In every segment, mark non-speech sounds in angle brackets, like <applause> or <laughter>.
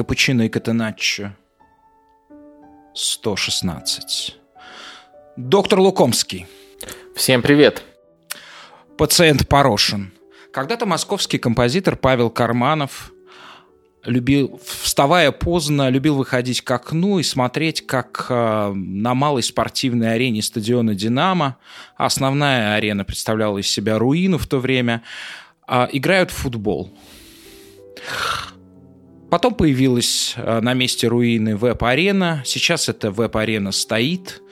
капучино и катеначчо 116. Доктор Лукомский. Всем привет. Пациент Порошин. Когда-то московский композитор Павел Карманов любил, вставая поздно, любил выходить к окну и смотреть, как э, на малой спортивной арене стадиона «Динамо», основная арена представляла из себя руину в то время, э, играют в футбол. Потом появилась э, на месте руины веб-арена. Сейчас эта веб-арена стоит.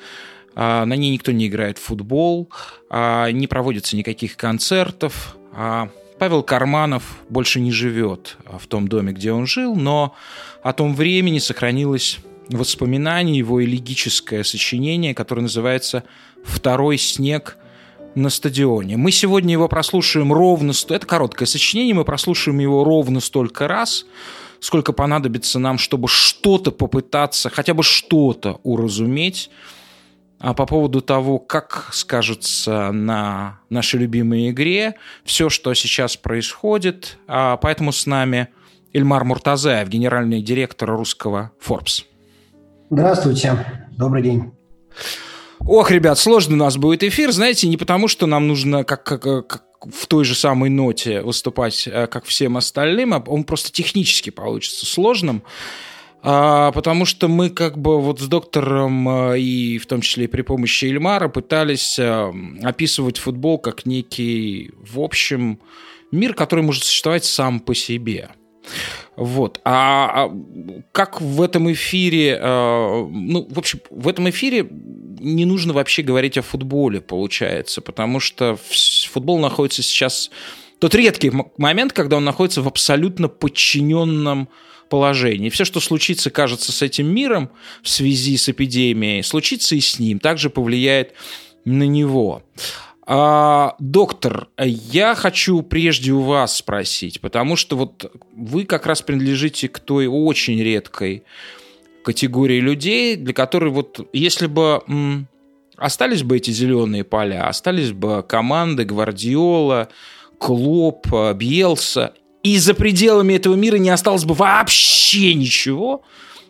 А, на ней никто не играет в футбол, а, не проводится никаких концертов. А, Павел Карманов больше не живет в том доме, где он жил, но о том времени сохранилось воспоминание, его элегическое сочинение, которое называется «Второй снег на стадионе». Мы сегодня его прослушаем ровно... Это короткое сочинение, мы прослушаем его ровно столько раз, сколько понадобится нам, чтобы что-то попытаться, хотя бы что-то уразуметь а по поводу того, как скажется на нашей любимой игре все, что сейчас происходит. А поэтому с нами Ильмар Муртазаев, генеральный директор русского Forbes. Здравствуйте, добрый день. Ох, ребят, сложный у нас будет эфир, знаете, не потому, что нам нужно как, как, как в той же самой ноте выступать, э, как всем остальным, а он просто технически получится сложным. А, потому что мы как бы вот с доктором э, и в том числе и при помощи Эльмара пытались э, описывать футбол как некий, в общем, мир, который может существовать сам по себе. Вот. А, а как в этом эфире, ну, в общем, в этом эфире не нужно вообще говорить о футболе, получается, потому что футбол находится сейчас... Тот редкий момент, когда он находится в абсолютно подчиненном положении. Все, что случится, кажется, с этим миром в связи с эпидемией, случится и с ним, также повлияет на него. А, доктор, я хочу прежде у вас спросить, потому что вот вы как раз принадлежите к той очень редкой категории людей, для которой вот если бы м, остались бы эти зеленые поля, остались бы команды Гвардиола, Клоп, Бьелса, и за пределами этого мира не осталось бы вообще ничего,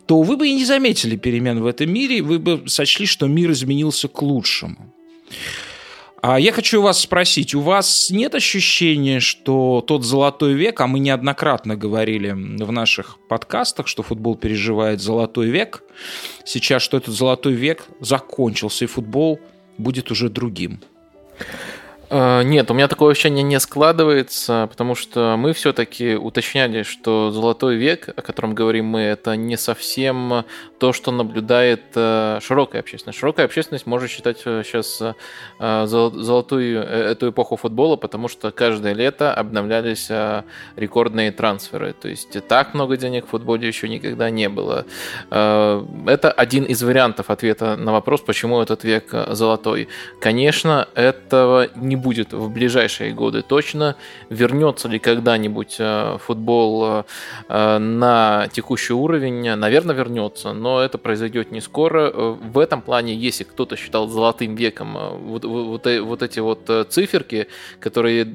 то вы бы и не заметили перемен в этом мире, вы бы сочли, что мир изменился к лучшему. А я хочу вас спросить, у вас нет ощущения, что тот золотой век, а мы неоднократно говорили в наших подкастах, что футбол переживает золотой век, сейчас, что этот золотой век закончился, и футбол будет уже другим? Э, нет, у меня такое ощущение не складывается, потому что мы все-таки уточняли, что золотой век, о котором говорим мы, это не совсем то, что наблюдает э, широкая общественность. Широкая общественность может считать сейчас э, золотую эту эпоху футбола, потому что каждое лето обновлялись рекордные трансферы. То есть так много денег в футболе еще никогда не было. Это один из вариантов ответа на вопрос, почему этот век золотой. Конечно, этого не будет в ближайшие годы точно. Вернется ли когда-нибудь э, футбол э, э, на текущий уровень? Наверное, вернется, но это произойдет не скоро. В этом плане, если кто-то считал золотым веком вот, вот, вот эти вот циферки, которые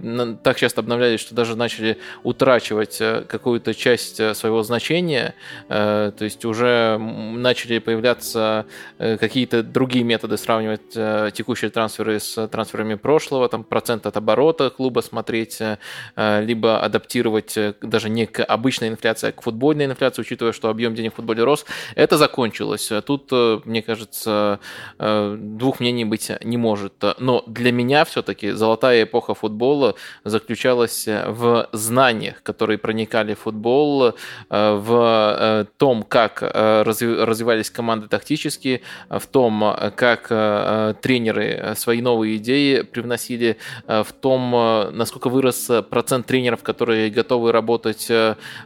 так часто обновлялись, что даже начали утрачивать какую-то часть своего значения, то есть уже начали появляться какие-то другие методы сравнивать текущие трансферы с трансферами прошлого, там, процент от оборота клуба смотреть, э, либо адаптировать э, даже не к обычной инфляции, а к футбольной инфляции, учитывая, что объем денег в футболе рос, это закончилось. Тут, э, мне кажется, двух мнений быть не может. Но для меня все-таки золотая эпоха футбола заключалась в знаниях, которые проникали в футбол, в том, как развивались команды тактически, в том, как тренеры свои новые идеи привносили или в том, насколько вырос процент тренеров, которые готовы работать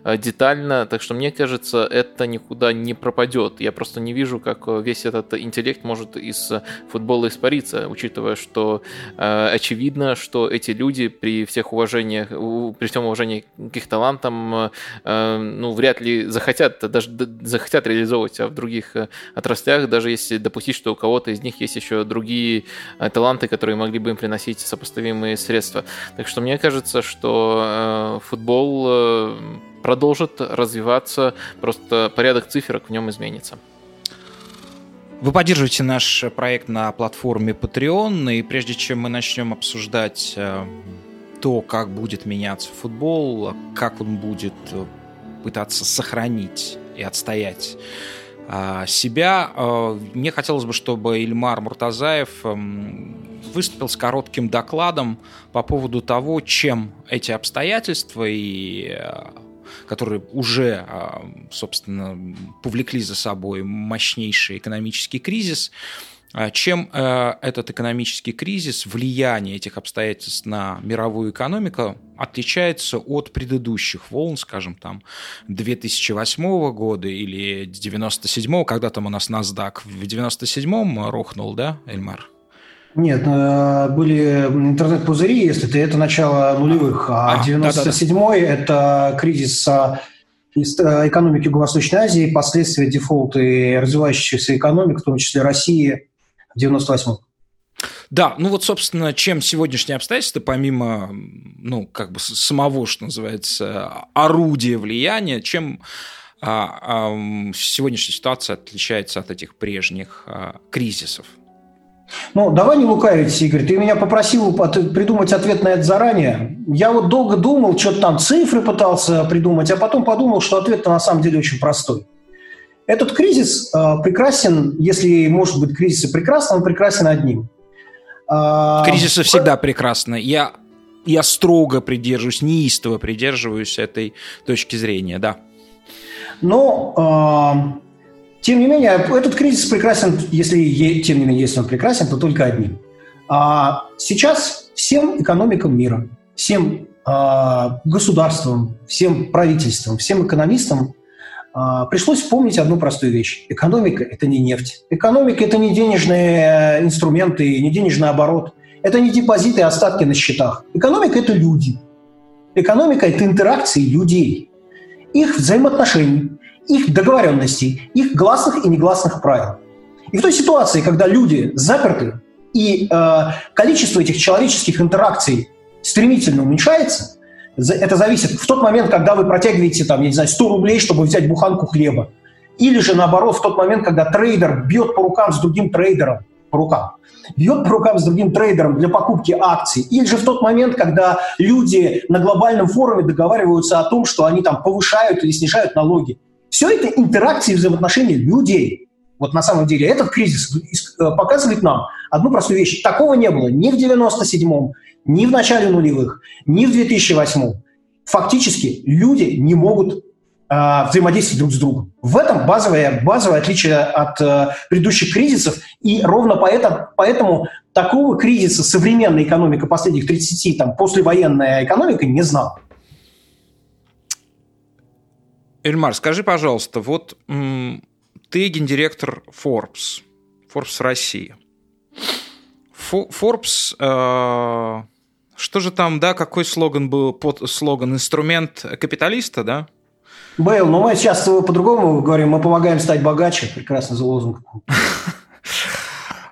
детально. Так что мне кажется, это никуда не пропадет. Я просто не вижу, как весь этот интеллект может из футбола испариться, учитывая, что очевидно, что эти люди при всех уважениях, при всем уважении к их талантам, ну, вряд ли захотят, даже захотят реализовывать в других отраслях, даже если допустить, что у кого-то из них есть еще другие э, таланты, которые могли бы им приносить сопоставимые средства. Так что мне кажется, что э, футбол э, продолжит развиваться, просто порядок циферок в нем изменится. Вы поддерживаете наш проект на платформе Patreon, и прежде чем мы начнем обсуждать то, как будет меняться футбол, как он будет пытаться сохранить и отстоять себя. А, мне хотелось бы, чтобы Ильмар Муртазаев эм, выступил с коротким докладом по поводу того, чем эти обстоятельства и э, которые уже, а, собственно, повлекли за собой мощнейший экономический кризис, а чем э, этот экономический кризис, влияние этих обстоятельств на мировую экономику отличается от предыдущих волн, скажем, там 2008 года или 97 когда там у нас NASDAQ в 97-м рухнул, да, Эльмар? Нет, э, были интернет-пузыри, если ты, это начало нулевых, а, а 97-й да, да, да. это кризис э, экономики Юго-Восточной Азии, последствия дефолта и развивающихся экономик, в том числе России, 98-м. Да, ну вот, собственно, чем сегодняшние обстоятельства, помимо, ну, как бы самого, что называется, орудия влияния, чем а, а, сегодняшняя ситуация отличается от этих прежних а, кризисов? Ну, давай не лукавить, Игорь. Ты меня попросил придумать ответ на это заранее. Я вот долго думал, что-то там цифры пытался придумать, а потом подумал, что ответ на самом деле очень простой. Этот кризис э, прекрасен, если может быть кризис и прекрасен, он прекрасен одним. Э, Кризисы всегда прекрасны. Я, я строго придерживаюсь, неистово придерживаюсь этой точки зрения, да. Но, э, тем не менее, этот кризис прекрасен, если, тем не менее, если он прекрасен, то только одним. А сейчас всем экономикам мира, всем э, государствам, всем правительствам, всем экономистам пришлось вспомнить одну простую вещь. Экономика – это не нефть. Экономика – это не денежные инструменты, не денежный оборот. Это не депозиты и остатки на счетах. Экономика – это люди. Экономика – это интеракции людей, их взаимоотношений, их договоренностей, их гласных и негласных правил. И в той ситуации, когда люди заперты, и э, количество этих человеческих интеракций стремительно уменьшается – это зависит в тот момент, когда вы протягиваете, там, я не знаю, 100 рублей, чтобы взять буханку хлеба. Или же, наоборот, в тот момент, когда трейдер бьет по рукам с другим трейдером, по рукам, бьет по рукам с другим трейдером для покупки акций. Или же в тот момент, когда люди на глобальном форуме договариваются о том, что они там повышают или снижают налоги. Все это интеракции взаимоотношений людей. Вот на самом деле этот кризис э, показывает нам одну простую вещь. Такого не было ни в 97-м, ни в начале нулевых, ни в 2008. Фактически люди не могут э, взаимодействовать друг с другом. В этом базовое, базовое отличие от э, предыдущих кризисов, и ровно поэтому, поэтому такого кризиса современная экономика последних 30, там, послевоенная экономика не знала. Эльмар, скажи, пожалуйста, вот ты гендиректор Forbes, Forbes России. Forbes э, что же там, да, какой слоган был, под слоган «Инструмент капиталиста», да? Бейл, но мы сейчас по-другому говорим, мы помогаем стать богаче. Прекрасный лозунг. <laughs>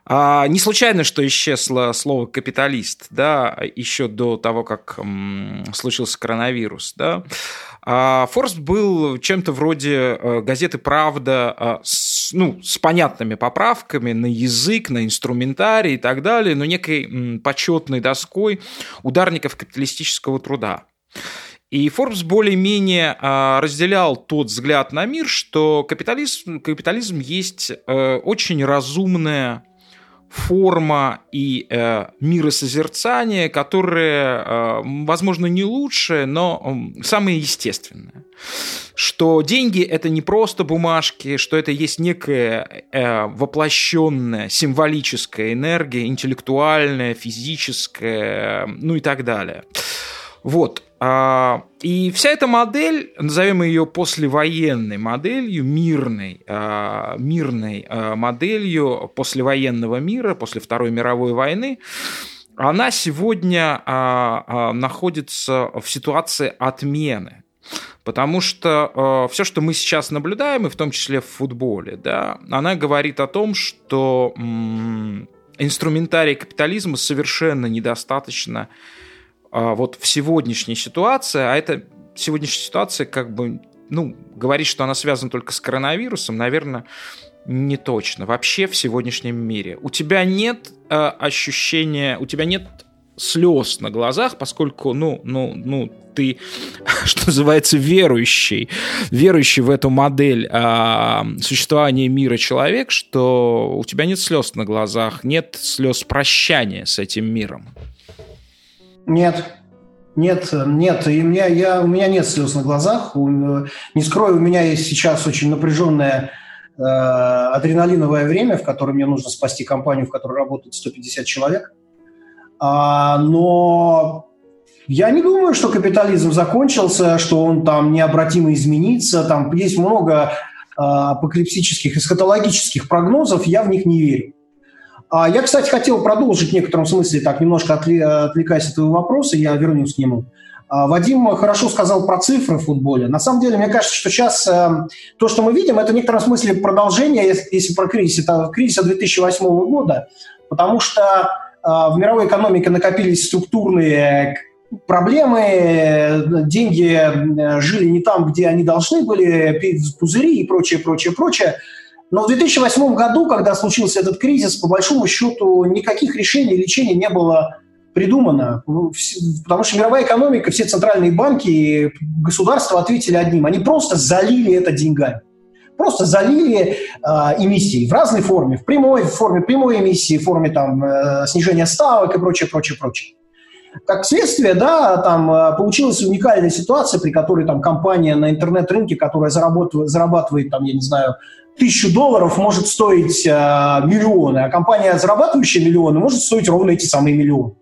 А, не случайно, что исчезло слово «капиталист», да, еще до того, как м, случился коронавирус, да. А Форс был чем-то вроде э, газеты «Правда» а, ну, с понятными поправками на язык, на инструментарий и так далее, но некой почетной доской ударников капиталистического труда. И Forbes более-менее а, разделял тот взгляд на мир, что капитализм, капитализм есть э, очень разумная форма и э, миросозерцание, которое, э, возможно, не лучшее, но э, самое естественное. что деньги это не просто бумажки, что это есть некая э, воплощенная символическая энергия, интеллектуальная, физическая, ну и так далее. Вот. А, и вся эта модель, назовем ее послевоенной моделью, мирной, а, мирной а, моделью послевоенного мира, после Второй мировой войны, она сегодня находится в ситуации отмены. Потому что все, что мы сейчас наблюдаем, и в том числе в футболе, да, она говорит о том, что инструментарий капитализма совершенно недостаточно вот в сегодняшней ситуации, а это сегодняшняя ситуация как бы, ну, говорит, что она связана только с коронавирусом, наверное, не точно. Вообще в сегодняшнем мире. У тебя нет э, ощущения, у тебя нет слез на глазах, поскольку, ну, ну, ну, ты, <laughs> что называется, верующий, верующий в эту модель а, существования мира человек, что у тебя нет слез на глазах, нет слез прощания с этим миром. Нет, нет, нет, и у меня, я, у меня нет слез на глазах. Не скрою, у меня есть сейчас очень напряженное э, адреналиновое время, в которое мне нужно спасти компанию, в которой работает 150 человек. А, но я не думаю, что капитализм закончился, что он там необратимо изменится. Там есть много а, апокалиптических, эсхатологических прогнозов, я в них не верю. А я, кстати, хотел продолжить в некотором смысле, так немножко отвлекаясь от этого вопроса, я вернусь к нему. А, Вадим хорошо сказал про цифры в футболе. На самом деле, мне кажется, что сейчас э, то, что мы видим, это в некотором смысле продолжение, если про кризис, это кризиса 2008 года, потому что а, в мировой экономике накопились структурные проблемы, деньги э, жили не там, где они должны были, пузыри и прочее, прочее, прочее. Но в 2008 году, когда случился этот кризис, по большому счету никаких решений лечения не было придумано. Ну, потому что мировая экономика, все центральные банки и государства ответили одним. Они просто залили это деньгами просто залили э, эмиссии в разной форме, в прямой форме прямой эмиссии, в форме там, э, снижения ставок и прочее, прочее, прочее. Как следствие, да, там э, получилась уникальная ситуация, при которой там компания на интернет-рынке, которая зарабатывает, зарабатывает там, я не знаю, тысячу долларов, может стоить э, миллионы, а компания, зарабатывающая миллионы, может стоить ровно эти самые миллионы.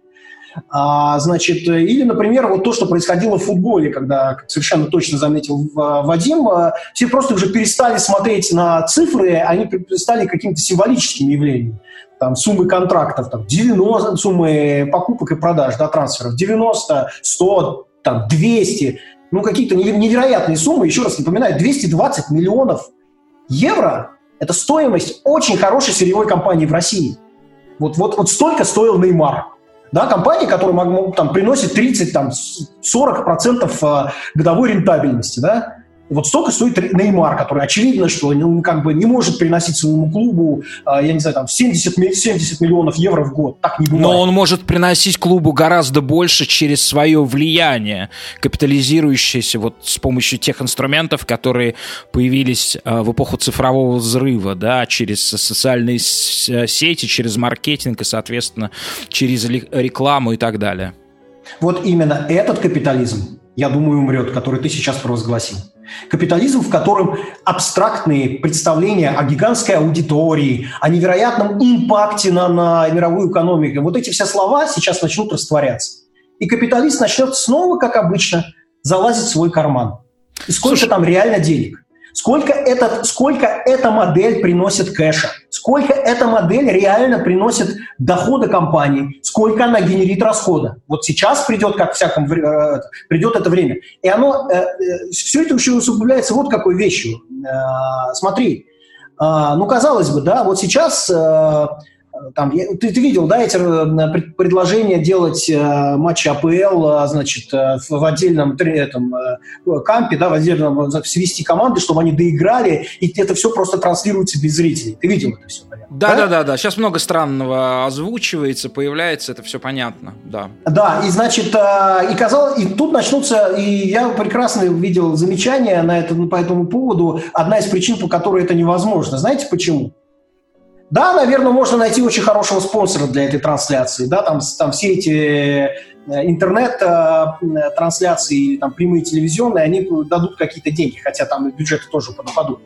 А, значит, или, например, вот то, что происходило в футболе, когда, как совершенно точно заметил Вадим, а, все просто уже перестали смотреть на цифры, они стали каким-то символическим явлением. Там, суммы контрактов, там, 90, суммы покупок и продаж, да, трансферов, 90, 100, там, 200, ну, какие-то невероятные суммы. Еще раз напоминаю, 220 миллионов евро – это стоимость очень хорошей сырьевой компании в России. Вот, вот, вот столько стоил Неймар да, компании, которые могут, там, приносят 30, там, 40% э, годовой рентабельности, да, вот столько стоит Неймар, который очевидно, что он как бы не может приносить своему клубу, а, я не знаю, там 70, 70 миллионов евро в год. Так не бывает. Но он может приносить клубу гораздо больше через свое влияние, капитализирующееся вот с помощью тех инструментов, которые появились а, в эпоху цифрового взрыва, да, через социальные сети, через маркетинг и, соответственно, через рекламу и так далее. Вот именно этот капитализм, я думаю, умрет, который ты сейчас провозгласил. Капитализм, в котором абстрактные представления о гигантской аудитории, о невероятном импакте на, на мировую экономику, вот эти все слова сейчас начнут растворяться. И капиталист начнет снова, как обычно, залазить в свой карман. И сколько Слушай, там реально денег? Сколько, этот, сколько эта модель приносит кэша? Сколько эта модель реально приносит дохода компании? Сколько она генерит расхода? Вот сейчас придет, как всяком, э, придет это время. И оно, э, э, все это еще усугубляется вот какой вещью. Смотри, ну, казалось бы, да, вот сейчас там, ты, ты видел, да, эти э, предложения делать э, матчи АПЛ, э, значит, в отдельном этом, кампе, да, в отдельном, свести команды, чтобы они доиграли, и это все просто транслируется без зрителей. Ты видел это все, понятно? Да, да, да, да, да. Сейчас много странного озвучивается, появляется, это все понятно, да. Да, и значит, и казалось, и тут начнутся, и я прекрасно видел замечания на это, по этому поводу. Одна из причин, по которой это невозможно. Знаете почему? Да, наверное, можно найти очень хорошего спонсора для этой трансляции. Да, там, там все эти э, интернет-трансляции или там прямые телевизионные, они дадут какие-то деньги, хотя там бюджеты тоже подпадут.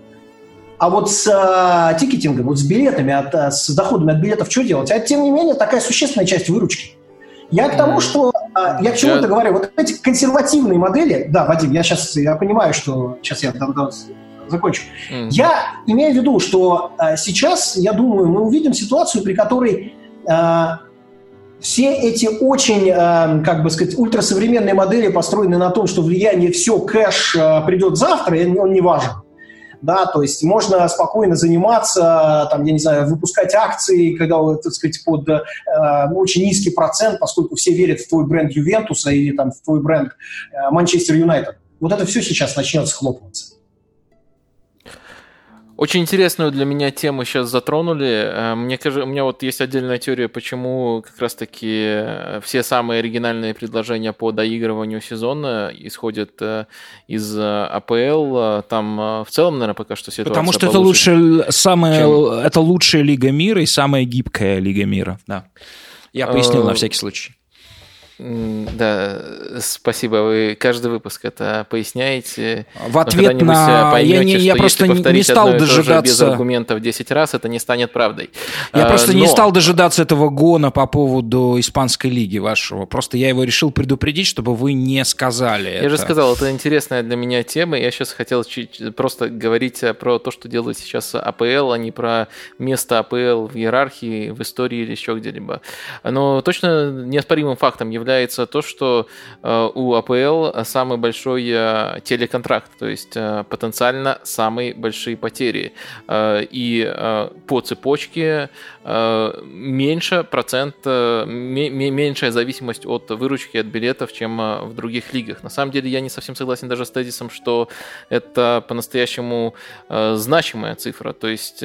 А вот с э, тикетингом, вот с билетами, от, э, с доходами от билетов что делать? А тем не менее, такая существенная часть выручки. Я к тому, что э, я к чему-то говорю. Вот эти консервативные модели, да, Вадим, я сейчас я понимаю, что сейчас я да, да, закончу. Mm-hmm. Я имею в виду, что э, сейчас, я думаю, мы увидим ситуацию, при которой э, все эти очень, э, как бы сказать, ультрасовременные модели построены на том, что влияние все, кэш э, придет завтра, и он не важен да, то есть можно спокойно заниматься, там, я не знаю, выпускать акции, когда, так сказать, под э, очень низкий процент, поскольку все верят в твой бренд Ювентуса или там в твой бренд Манчестер э, Юнайтед. Вот это все сейчас начнет схлопываться. Очень интересную для меня тему сейчас затронули. Э, мне кажется, у меня вот есть отдельная теория, почему как раз-таки э, все самые оригинальные предложения по доигрыванию сезона исходят э, из АПЛ. Там в целом, наверное, пока что ситуация Потому что это лучшая, самая, чем... это лучшая лига мира и самая гибкая лига мира. Да. Я пояснил на всякий случай. Да, спасибо. Вы каждый выпуск это поясняете. В ответ на... Поймете, я, не, я просто не стал дожидаться... без аргументов 10 раз, это не станет правдой. Я а, просто но... не стал дожидаться этого гона по поводу испанской лиги вашего. Просто я его решил предупредить, чтобы вы не сказали Я это. же сказал, это интересная для меня тема. Я сейчас хотел чуть просто говорить про то, что делает сейчас АПЛ, а не про место АПЛ в иерархии, в истории или еще где-либо. Но точно неоспоримым фактом является является то, что э, у АПЛ самый большой э, телеконтракт, то есть э, потенциально самые большие потери. И по цепочке меньше процент, меньшая зависимость от выручки от билетов, чем в других лигах. На самом деле я не совсем согласен даже с тезисом, что это по-настоящему значимая цифра. То есть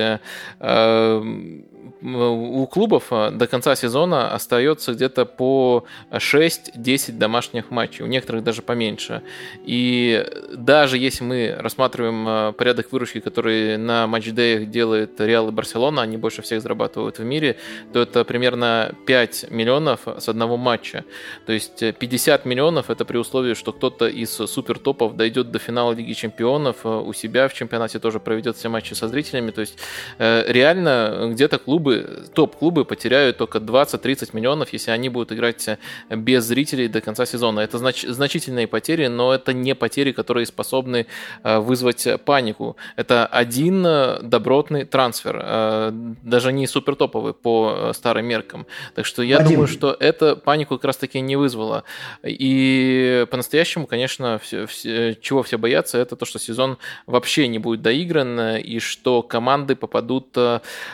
у клубов э, до конца сезона остается где-то по 6-10 домашних матчей, у некоторых даже поменьше. И даже если мы рассматриваем э, порядок выручки, который на матчдеях делает Реал и Барселона, они больше всех зарабатывают в мире, то это примерно 5 миллионов с одного матча. То есть 50 миллионов это при условии, что кто-то из супер топов дойдет до финала Лиги Чемпионов, э, у себя в чемпионате тоже проведет все матчи со зрителями. То есть реально где-то клубы клубы, топ-клубы потеряют только 20-30 миллионов, если они будут играть без зрителей до конца сезона. Это знач- значительные потери, но это не потери, которые способны э, вызвать панику. Это один э, добротный трансфер, э, даже не супертоповый по старым меркам. Так что я один. думаю, что это панику как раз-таки не вызвало. И по-настоящему, конечно, все, все, чего все боятся, это то, что сезон вообще не будет доигран, и что команды попадут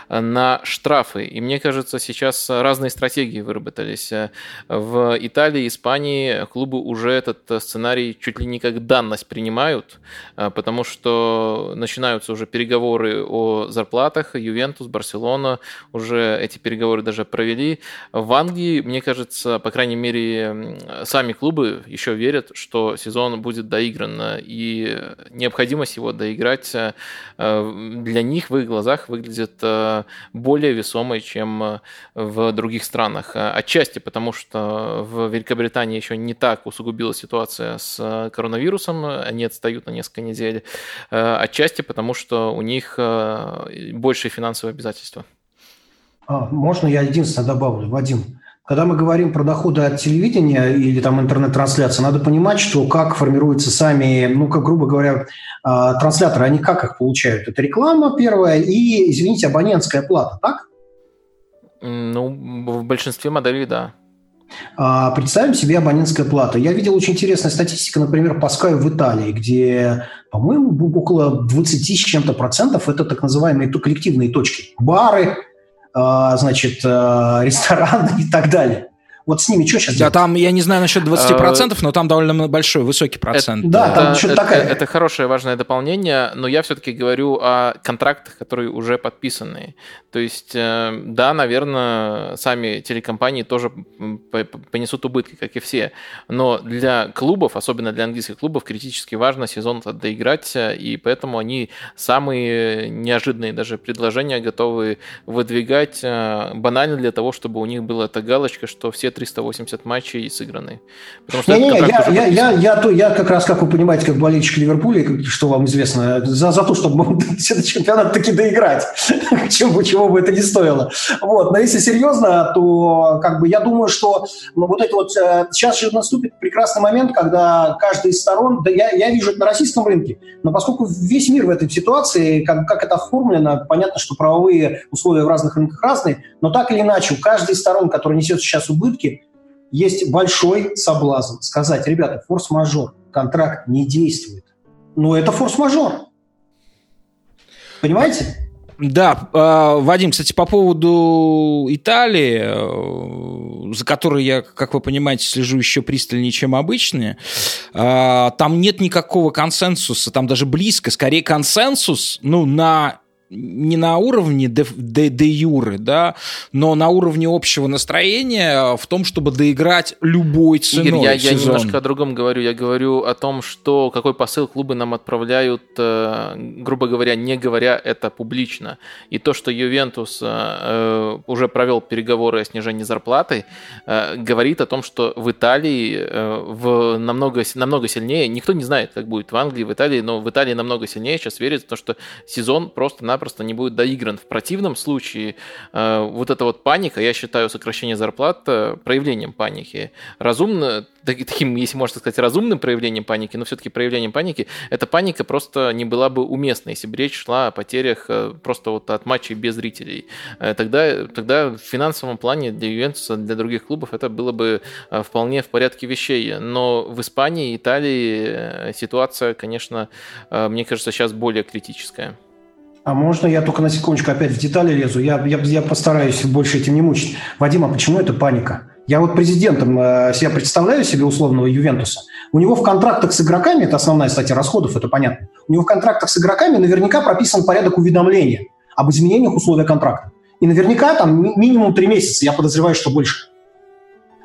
на штрафы. И мне кажется, сейчас разные стратегии выработались. В Италии, Испании клубы уже этот сценарий чуть ли не как данность принимают, потому что начинаются уже переговоры о зарплатах. Ювентус, Барселона уже эти переговоры даже провели. В Англии, мне кажется, по крайней мере, сами клубы еще верят, что сезон будет доигран. И необходимость его доиграть для них в их глазах выглядит более весомой, чем э, в других странах. Э, отчасти потому, что в Великобритании еще не так усугубилась ситуация с э, коронавирусом, они отстают на несколько недель. Отчасти потому, что у них большие финансовые обязательства. А, можно я единственное добавлю, Вадим? Когда мы говорим про доходы от телевидения или там интернет-трансляции, надо понимать, что как формируются сами, ну, как грубо говоря, трансляторы, они как их получают? Это реклама первая и, извините, абонентская плата, так? Ну, в большинстве моделей, да. А, представим себе абонентская плата. Я видел очень интересная статистика, например, по Sky в Италии, где, по-моему, около 20 с чем-то процентов это так называемые коллективные точки. Бары, а, значит, а, рестораны и так далее. Вот с ними что сейчас Да, делать? там, я не знаю насчет 20%, но там довольно большой, высокий процент. Это, да, там что-то такая. Это хорошее, важное дополнение, но я все-таки говорю о контрактах, которые уже подписаны. То есть, э, да, наверное, сами телекомпании тоже понесут убытки, как и все. Но для клубов, особенно для английских клубов, критически важно сезон доиграть, и поэтому они самые неожиданные даже предложения готовы выдвигать э, банально для того, чтобы у них была эта галочка, что все 380 матчей сыграны. Потому что не, не, я, я, я, я, то, я как раз, как вы понимаете, как болельщик Ливерпуля, что вам известно, за, за то, чтобы <laughs> этот чемпионат таки доиграть, <laughs> чего, чего бы это ни стоило. Вот. Но если серьезно, то как бы я думаю, что ну, вот это вот э, сейчас же наступит прекрасный момент, когда каждая из сторон, да я, я вижу это на российском рынке, но поскольку весь мир в этой ситуации, как, как это оформлено, понятно, что правовые условия в разных рынках разные, но так или иначе, у каждой из сторон, которая несет сейчас убытки, есть большой соблазн сказать, ребята, форс-мажор, контракт не действует. Но это форс-мажор. Понимаете? Да, э, Вадим, кстати, по поводу Италии, э, за которой я, как вы понимаете, слежу еще пристальнее, чем обычно, э, там нет никакого консенсуса, там даже близко, скорее консенсус, ну, на не на уровне де, де, де юры, да, но на уровне общего настроения в том, чтобы доиграть любой ценой Игорь, я, я немножко о другом говорю. Я говорю о том, что какой посыл клубы нам отправляют, э, грубо говоря, не говоря это публично. И то, что Ювентус э, уже провел переговоры о снижении зарплаты, э, говорит о том, что в Италии в намного, намного сильнее, никто не знает, как будет в Англии, в Италии, но в Италии намного сильнее сейчас верит в то, что сезон просто на просто не будет доигран. В противном случае э, вот эта вот паника, я считаю сокращение зарплат э, проявлением паники. Разумно, таким, если можно сказать, разумным проявлением паники, но все-таки проявлением паники, эта паника просто не была бы уместна, если бы речь шла о потерях э, просто вот от матчей без зрителей. Э, тогда, тогда в финансовом плане для Ювентуса, для других клубов это было бы вполне в порядке вещей. Но в Испании, Италии ситуация, конечно, мне кажется, сейчас более критическая. А можно я только на секундочку опять в детали лезу? Я, я, я постараюсь больше этим не мучить. Вадим, а почему это паника? Я вот президентом э, себя представляю себе условного Ювентуса. У него в контрактах с игроками, это основная статья расходов, это понятно, у него в контрактах с игроками наверняка прописан порядок уведомления об изменениях условия контракта. И наверняка там минимум три месяца, я подозреваю, что больше.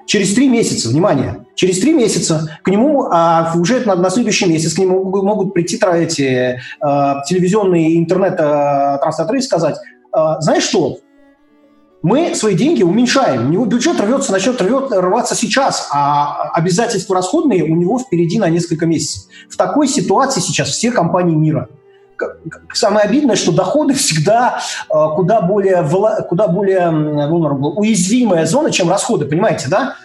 Через три месяца, внимание, через три месяца к нему, а уже на, на следующий месяц к нему могут прийти эти а, телевизионные интернет-трансляторы и сказать, а, знаешь что, мы свои деньги уменьшаем. У него бюджет рвется, начнет рвет, рваться сейчас, а обязательства расходные у него впереди на несколько месяцев. В такой ситуации сейчас все компании мира – самое обидное, что доходы всегда э, куда более, куда более уязвимая зона, чем расходы, понимаете, да?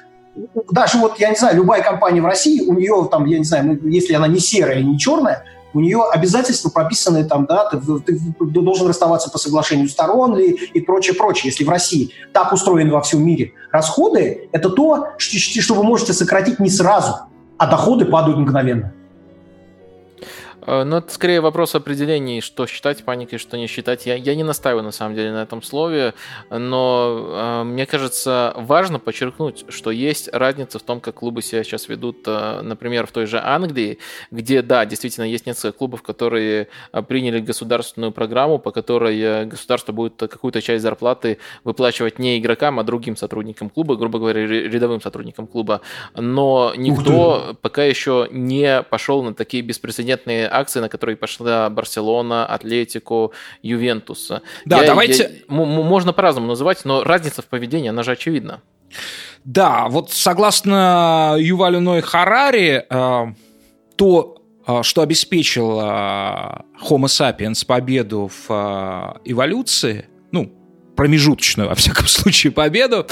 Даже вот, я не знаю, любая компания в России, у нее там, я не знаю, если она не серая, не черная, у нее обязательства прописаны там, да, ты, ты должен расставаться по соглашению сторон и, и прочее, прочее. Если в России так устроено во всем мире, расходы – это то, что вы можете сократить не сразу, а доходы падают мгновенно. Э, ну, это скорее вопрос определений, что считать паникой, что не считать. Я, я не настаиваю, на самом деле, на этом слове, но э, мне кажется, важно подчеркнуть, что есть разница в том, как клубы себя сейчас ведут, э, например, в той же Англии, где, да, действительно, есть несколько клубов, которые э, приняли государственную программу, по которой э, государство будет какую-то часть зарплаты выплачивать не игрокам, а другим сотрудникам клуба, грубо говоря, рядовым сотрудникам клуба. Но никто пока еще не пошел на такие беспрецедентные акции, на которые пошла Барселона, Атлетико, Ювентус. Да, я, давайте... Я, можно по-разному называть, но разница в поведении, она же очевидна. Да, вот согласно Ювалю Ной Харари, э, то, э, что обеспечило Homo sapiens победу в э, эволюции, ну, промежуточную, во всяком случае, победу,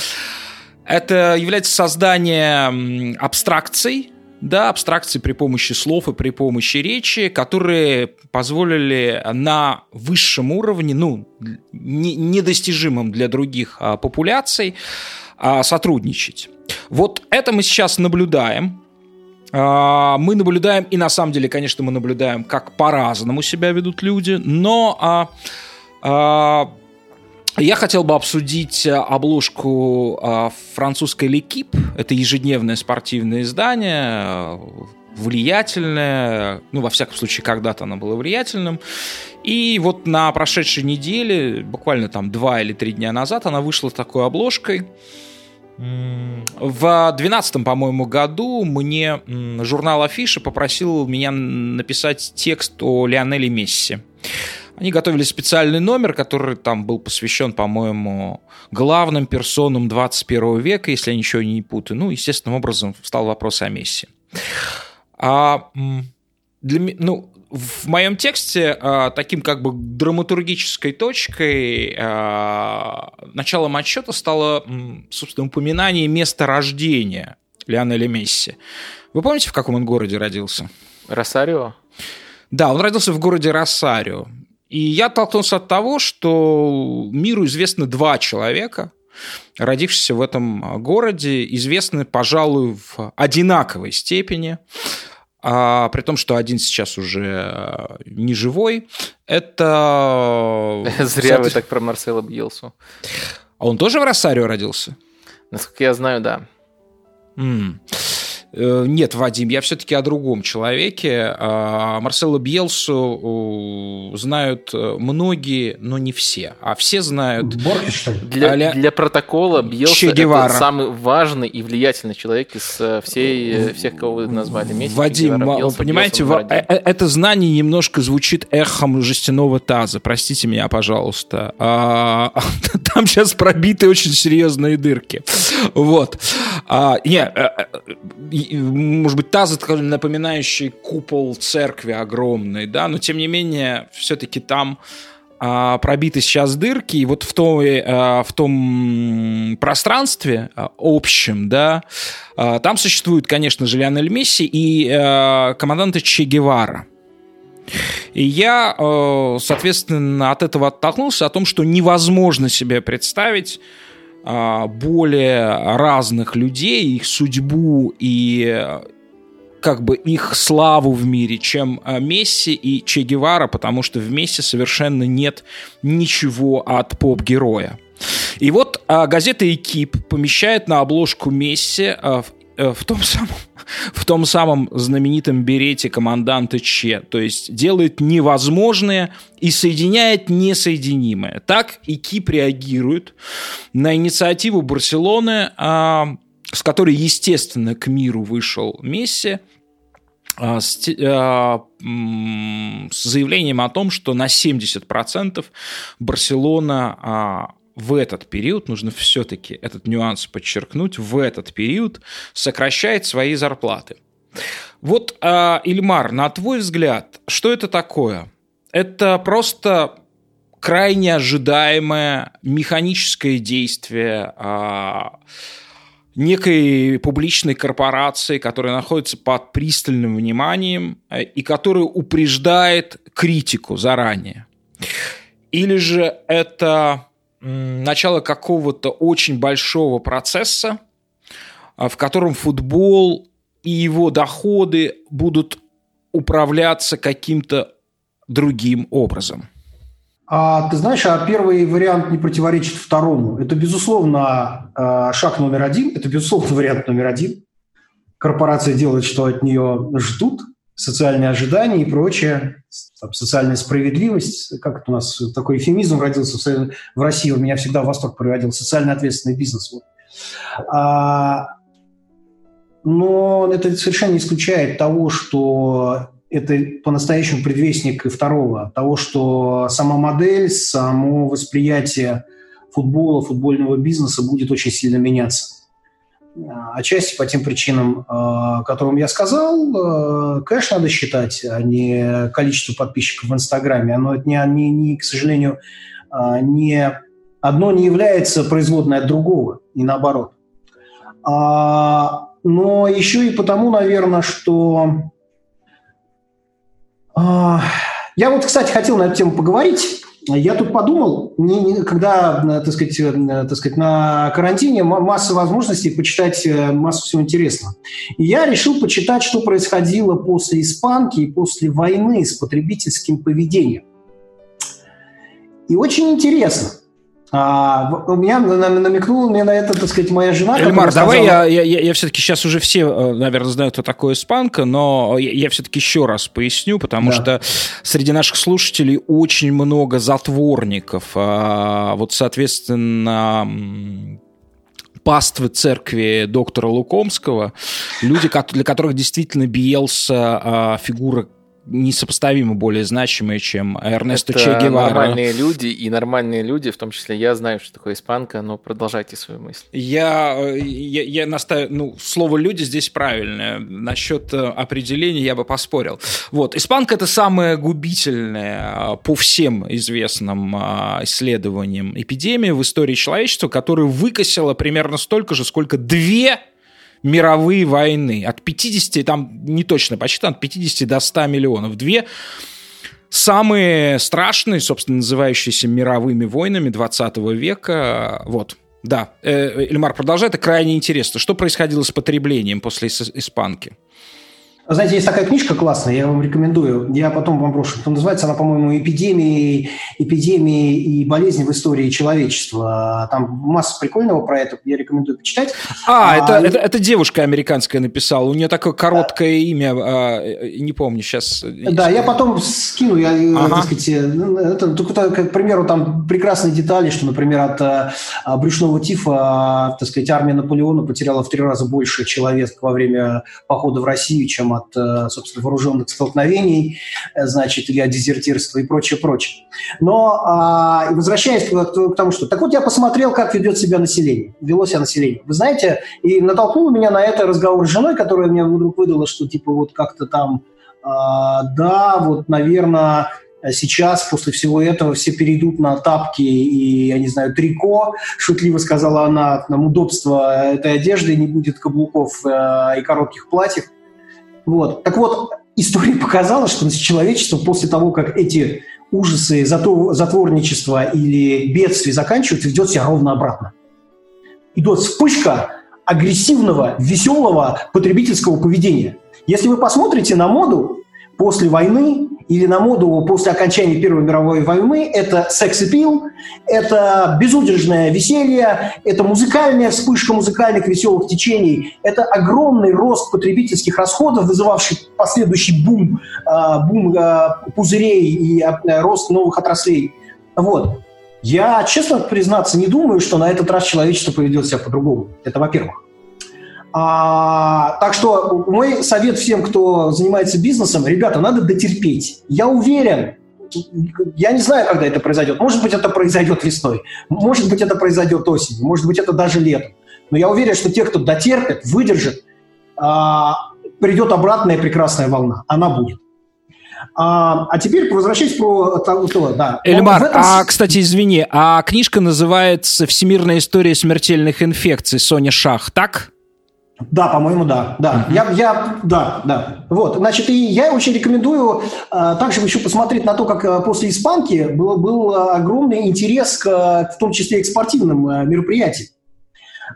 это является создание абстракций, да, абстракции при помощи слов и при помощи речи, которые позволили на высшем уровне, ну, не, недостижимым для других а, популяций, а, сотрудничать. Вот это мы сейчас наблюдаем. А, мы наблюдаем, и на самом деле, конечно, мы наблюдаем, как по-разному себя ведут люди, но а, а, я хотел бы обсудить э, обложку э, французской L'Equipe. Это ежедневное спортивное издание, э, влиятельное, ну, во всяком случае, когда-то оно было влиятельным. И вот на прошедшей неделе, буквально там два или три дня назад, она вышла такой обложкой. В 2012, по-моему, году мне журнал Афиша попросил меня написать текст о Лионеле Месси. Они готовили специальный номер, который там был посвящен, по-моему, главным персонам 21 века, если я ничего не путаю. Ну, естественным образом встал вопрос о Месси. А для, ну, в моем тексте а, таким как бы драматургической точкой а, началом отсчета стало, собственно, упоминание места рождения Лионеля Месси. Вы помните, в каком он городе родился? Росарио? Да, он родился в городе Росарио. И я оттолкнулся от того, что миру известны два человека, родившиеся в этом городе, известны, пожалуй, в одинаковой степени, а, при том, что один сейчас уже э, не живой. Это... <laughs> Зря вы так про Марсела Бьелсу. А он тоже в Росарио родился? Насколько я знаю, да. Mm. Э, нет, Вадим, я все-таки о другом человеке. А, Марсело Бьелсу знают э, многие, но не все. А все знают... Борхес? Для, а для протокола Бьелса это самый важный и влиятельный человек из э, всей, всех, кого вы назвали. Месси, Вадим, Гевара, Бьелса, понимаете, Бьелса это знание немножко звучит эхом жестяного таза. Простите меня, пожалуйста. А, <laughs> там сейчас пробиты очень серьезные дырки. Вот. А, может быть, таз, напоминающий купол церкви огромный, да, но тем не менее, все-таки там а, пробиты сейчас дырки, и вот в том, а, в том пространстве а, общем, да, а, там существует, конечно же, Лионель Месси и а, команданты Че Гевара. И я, а, соответственно, от этого оттолкнулся о том, что невозможно себе представить более разных людей, их судьбу и как бы их славу в мире, чем а, Месси и Че Гевара, потому что в Месси совершенно нет ничего от поп-героя. И вот а, газета «Экип» помещает на обложку Месси а, в, а, в том самом в том самом знаменитом берете команданта Че. То есть делает невозможное и соединяет несоединимое. Так и Кип реагирует на инициативу Барселоны, а, с которой, естественно, к миру вышел Месси, а, а, с заявлением о том, что на 70% Барселона в этот период, нужно все-таки этот нюанс подчеркнуть, в этот период сокращает свои зарплаты. Вот, э, Ильмар, на твой взгляд, что это такое? Это просто крайне ожидаемое механическое действие э, некой публичной корпорации, которая находится под пристальным вниманием э, и которая упреждает критику заранее. Или же это начало какого-то очень большого процесса, а, в котором футбол и его доходы будут управляться каким-то другим образом. А, ты знаешь, а первый вариант не противоречит второму. Это, безусловно, а, шаг номер один. Это, безусловно, вариант номер один. Корпорация делает, что от нее ждут – социальные ожидания и прочее, там, социальная справедливость, как это у нас такой эфемизм родился в, в России, у меня всегда восторг приводил, социально ответственный бизнес. Вот. А, но это совершенно не исключает того, что это по-настоящему предвестник и второго, того, что сама модель, само восприятие футбола, футбольного бизнеса будет очень сильно меняться. Отчасти по тем причинам, э, которым я сказал, э, кэш надо считать, а не количество подписчиков в Инстаграме. Оно, не, не, не, к сожалению, э, не, одно не является производной от другого, и наоборот. А, но еще и потому, наверное, что... Я вот, кстати, хотел на эту тему поговорить. Я тут подумал, не, не, когда, э, так сказать, э, так сказать, на карантине масса возможностей почитать э, массу всего интересного. И я решил почитать, что происходило после испанки и после войны с потребительским поведением. И очень интересно. А, у меня намекнула мне на это, так сказать, моя жена. Эльмар, давай сказала... я, я, я все-таки сейчас уже все, э, наверное, знают, кто такой Испанка, но я, я все-таки еще раз поясню, потому да. что среди наших слушателей очень много затворников. А, вот, соответственно, паствы церкви доктора Лукомского, люди, для которых действительно Биелса а, фигура несопоставимо более значимые, чем Эрнесто Это Че Гевара. нормальные люди, и нормальные люди, в том числе я знаю, что такое испанка, но продолжайте свою мысль. Я, э, я, я настаиваю, ну, слово «люди» здесь правильное. Насчет э, определения я бы поспорил. Вот, испанка – это самое губительное э, по всем известным исследованиям эпидемия в истории человечества, которая выкосила примерно столько же, сколько две мировые войны. От 50, там не точно посчитано, от 50 до 100 миллионов. Две самые страшные, собственно, называющиеся мировыми войнами 20 века. Вот. Да, э, Эльмар, продолжай, это крайне интересно. Что происходило с потреблением после испанки? Знаете, есть такая книжка классная, я вам рекомендую. Я потом вам брошу. Она называется, она, по-моему, «Эпидемии, «Эпидемии и болезни в истории человечества». Там масса прикольного про это, я рекомендую почитать. А, а это, и... это, это девушка американская написала. У нее такое короткое а... имя, а, не помню сейчас. Да, я потом скину. Я, ага. так сказать, это, это, к примеру, там прекрасные детали, что, например, от а, брюшного тифа, так сказать, армия Наполеона потеряла в три раза больше человек во время похода в Россию, чем от, э, собственно, вооруженных столкновений, э, значит, или от дезертирства и прочее, прочее. Но а, возвращаясь к, тому, что... Так вот, я посмотрел, как ведет себя население, вело себя население. Вы знаете, и натолкнуло меня на это разговор с женой, которая мне вдруг выдала, что типа вот как-то там, а, да, вот, наверное, Сейчас, после всего этого, все перейдут на тапки и, я не знаю, трико, шутливо сказала она, нам удобство этой одежды, не будет каблуков э, и коротких платьев. Вот. Так вот, история <laughs> показала, что человечество после того, как эти ужасы затворничества или бедствий заканчиваются, ведет себя ровно обратно. Идет вспышка агрессивного, веселого потребительского поведения. Если вы посмотрите на моду после войны, или на моду после окончания Первой мировой войны, это секс-эпил, это безудержное веселье, это музыкальная вспышка музыкальных веселых течений, это огромный рост потребительских расходов, вызывавший последующий бум, а, бум а, пузырей и а, рост новых отраслей. Вот. Я, честно признаться, не думаю, что на этот раз человечество поведет себя по-другому. Это во-первых. А, так что мой совет всем, кто занимается бизнесом, ребята, надо дотерпеть. Я уверен, я не знаю, когда это произойдет. Может быть, это произойдет весной, может быть, это произойдет осенью, может быть, это даже летом. Но я уверен, что те, кто дотерпит, выдержит, а, придет обратная прекрасная волна. Она будет. А, а теперь возвращаясь про да. Эльмар, этом... а, кстати, извини, а книжка называется «Всемирная история смертельных инфекций» Соня Шах, так? Да, по-моему, да, да. Uh-huh. Я, я, да, да. Вот, значит, и я очень рекомендую а, также еще посмотреть на то, как а, после испанки был, был огромный интерес к, в том числе, к спортивным а, мероприятиям.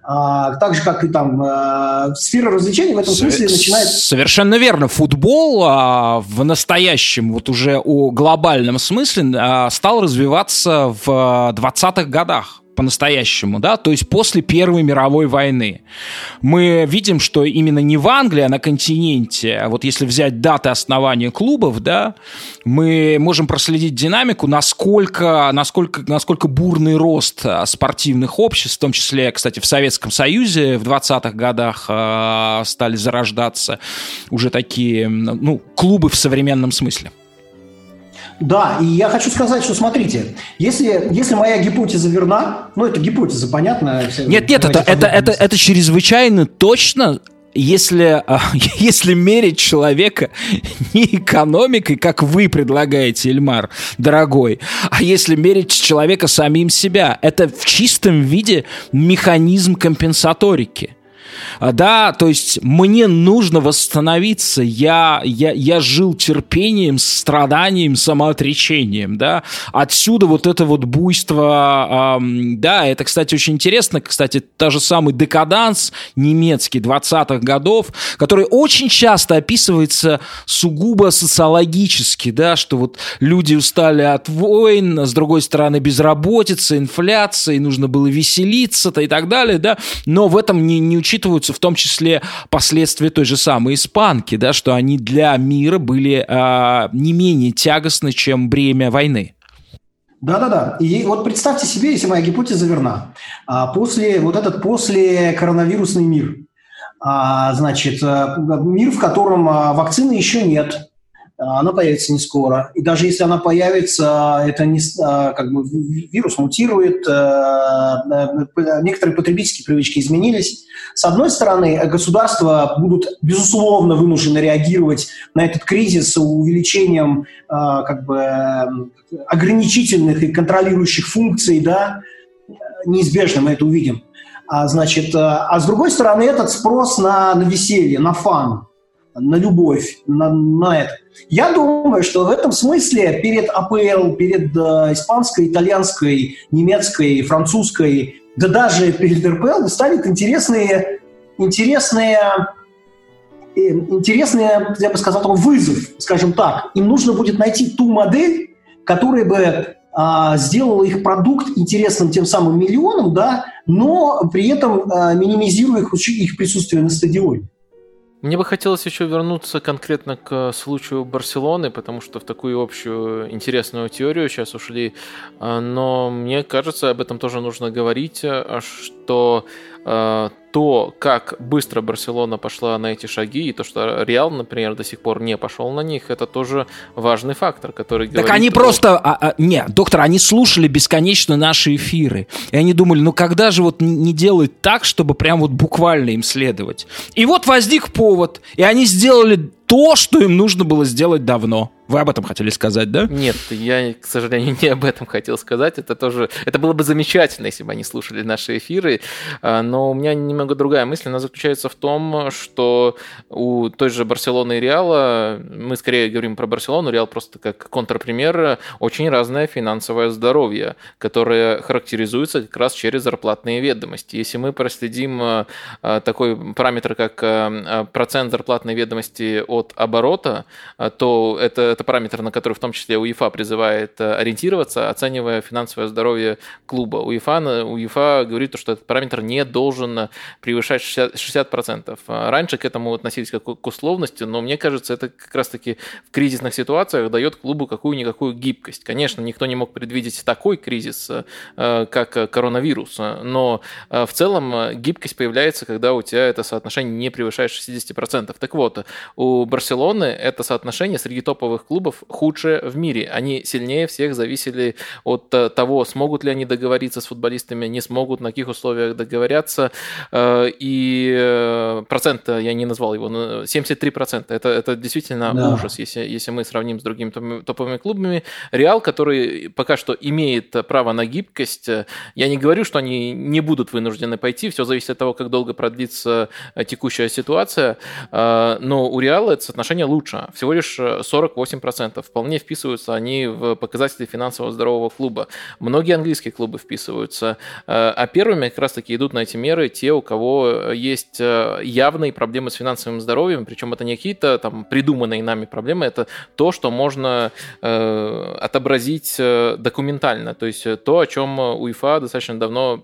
А, так же, как и там а, сфера развлечений в этом смысле начинает... Совершенно верно. Футбол а, в настоящем, вот уже о глобальном смысле, а, стал развиваться в 20-х годах по-настоящему, да, то есть после Первой мировой войны. Мы видим, что именно не в Англии, а на континенте, а вот если взять даты основания клубов, да, мы можем проследить динамику, насколько, насколько, насколько бурный рост а, спортивных обществ, в том числе, кстати, в Советском Союзе в 20-х годах э, стали зарождаться уже такие, ну, клубы в современном смысле. Да, и я хочу сказать, что смотрите, если, если моя гипотеза верна, ну это гипотеза, понятно? Нет, нет, это, это, это, это чрезвычайно точно если, а, <laughs> если мерить человека <laughs> не экономикой, как вы предлагаете, Эльмар, дорогой, а если мерить человека самим себя, это в чистом виде механизм компенсаторики. А, да, то есть мне нужно восстановиться. Я, я, я жил терпением, страданием, самоотречением, да. Отсюда вот это вот буйство, эм, да, это, кстати, очень интересно, кстати, та же самый декаданс немецкий 20-х годов, который очень часто описывается сугубо социологически, да, что вот люди устали от войн, с другой стороны безработица, инфляция, и нужно было веселиться-то и так далее, да, но в этом не, не учитываются в том числе последствия той же самой испанки, да, что они для мира были э, не менее тягостны, чем бремя войны. Да-да-да. И вот представьте себе, если моя гипотеза верна, а, после вот этот после коронавирусный мир, а, значит, э, мир, в котором вакцины еще нет, она появится не скоро. И даже если она появится, это не, как бы вирус мутирует, э, некоторые потребительские привычки изменились. С одной стороны, государства будут, безусловно, вынуждены реагировать на этот кризис увеличением как бы ограничительных и контролирующих функций, да, неизбежно мы это увидим. А, значит, а с другой стороны, этот спрос на, на веселье, на фан, на любовь, на, на это. Я думаю, что в этом смысле перед АПЛ, перед э, испанской, итальянской, немецкой, французской, да даже перед РПЛ станет интересные, интересные, э, интересные, я бы сказал, вызов, скажем так. Им нужно будет найти ту модель, которая бы а, сделала их продукт интересным тем самым миллионам, да, но при этом а, минимизируя их, их присутствие на стадионе. Мне бы хотелось еще вернуться конкретно к случаю Барселоны, потому что в такую общую интересную теорию сейчас ушли. А, но мне кажется, об этом тоже нужно говорить, а, что Э, то, как быстро Барселона пошла на эти шаги, и то, что Реал, например, до сих пор не пошел на них, это тоже важный фактор, который Так они о... просто... А, а, не, доктор, они слушали бесконечно наши эфиры, и они думали, ну когда же вот не делать так, чтобы прям вот буквально им следовать? И вот возник повод, и они сделали то, что им нужно было сделать давно. Вы об этом хотели сказать, да? Нет, я, к сожалению, не об этом хотел сказать. Это тоже, это было бы замечательно, если бы они слушали наши эфиры. А, но у меня немного другая мысль. Она заключается в том, что у той же Барселоны и Реала, мы скорее говорим про Барселону, Реал просто как контрпример, очень разное финансовое здоровье, которое характеризуется как раз через зарплатные ведомости. Если мы проследим а, а, такой параметр, как процент зарплатной ведомости от оборота, то это это параметр, на который в том числе УЕФА призывает э, ориентироваться, оценивая финансовое здоровье клуба. УЕФА, УЕФА говорит, что этот параметр не должен превышать 60%. 60%. Раньше к этому относились как к условности, но мне кажется, это как раз-таки в кризисных ситуациях дает клубу какую-никакую гибкость. Конечно, никто не мог предвидеть такой кризис, э, как коронавирус, но э, в целом гибкость появляется, когда у тебя это соотношение не превышает 60%. Так вот, у Барселоны это соотношение среди топовых клубов худшее в мире. Они сильнее всех зависели от э, того, смогут ли они договориться с футболистами, не смогут, на каких условиях договорятся. Э, и э, процент, я не назвал его, 73%. Это, это действительно да. ужас, если, если мы сравним с другими топовыми клубами. Реал, который пока что имеет право на гибкость, я не говорю, что они не будут вынуждены пойти, все зависит от того, как долго продлится текущая ситуация, но у Реала это соотношение лучше. Всего лишь 48 8%. Вполне вписываются они в показатели финансового здорового клуба. Многие английские клубы вписываются. Э, а первыми как раз-таки идут на эти меры те, у кого есть э, явные проблемы с финансовым здоровьем, причем это не какие-то там придуманные нами проблемы, это то, что можно э, отобразить документально. То есть то, о чем УЕФА достаточно давно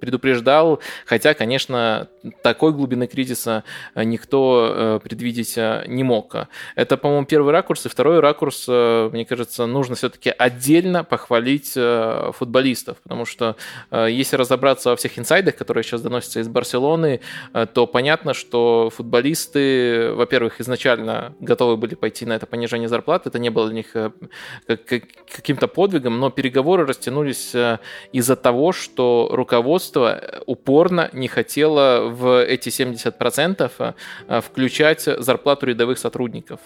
предупреждал, хотя, конечно, такой глубины кризиса никто предвидеть не мог. Это, по-моему, первый ракурс. И второй ракурс, э, мне кажется, нужно все-таки отдельно похвалить э, футболистов, потому что э, если разобраться во всех инсайдах, которые сейчас доносятся из Барселоны, то понятно, что футболисты, во-первых, изначально готовы были пойти на это понижение зарплат, это не было для них каким-то подвигом, но переговоры растянулись из-за того, что руководство упорно не хотело в эти 70% включать зарплату рядовых сотрудников.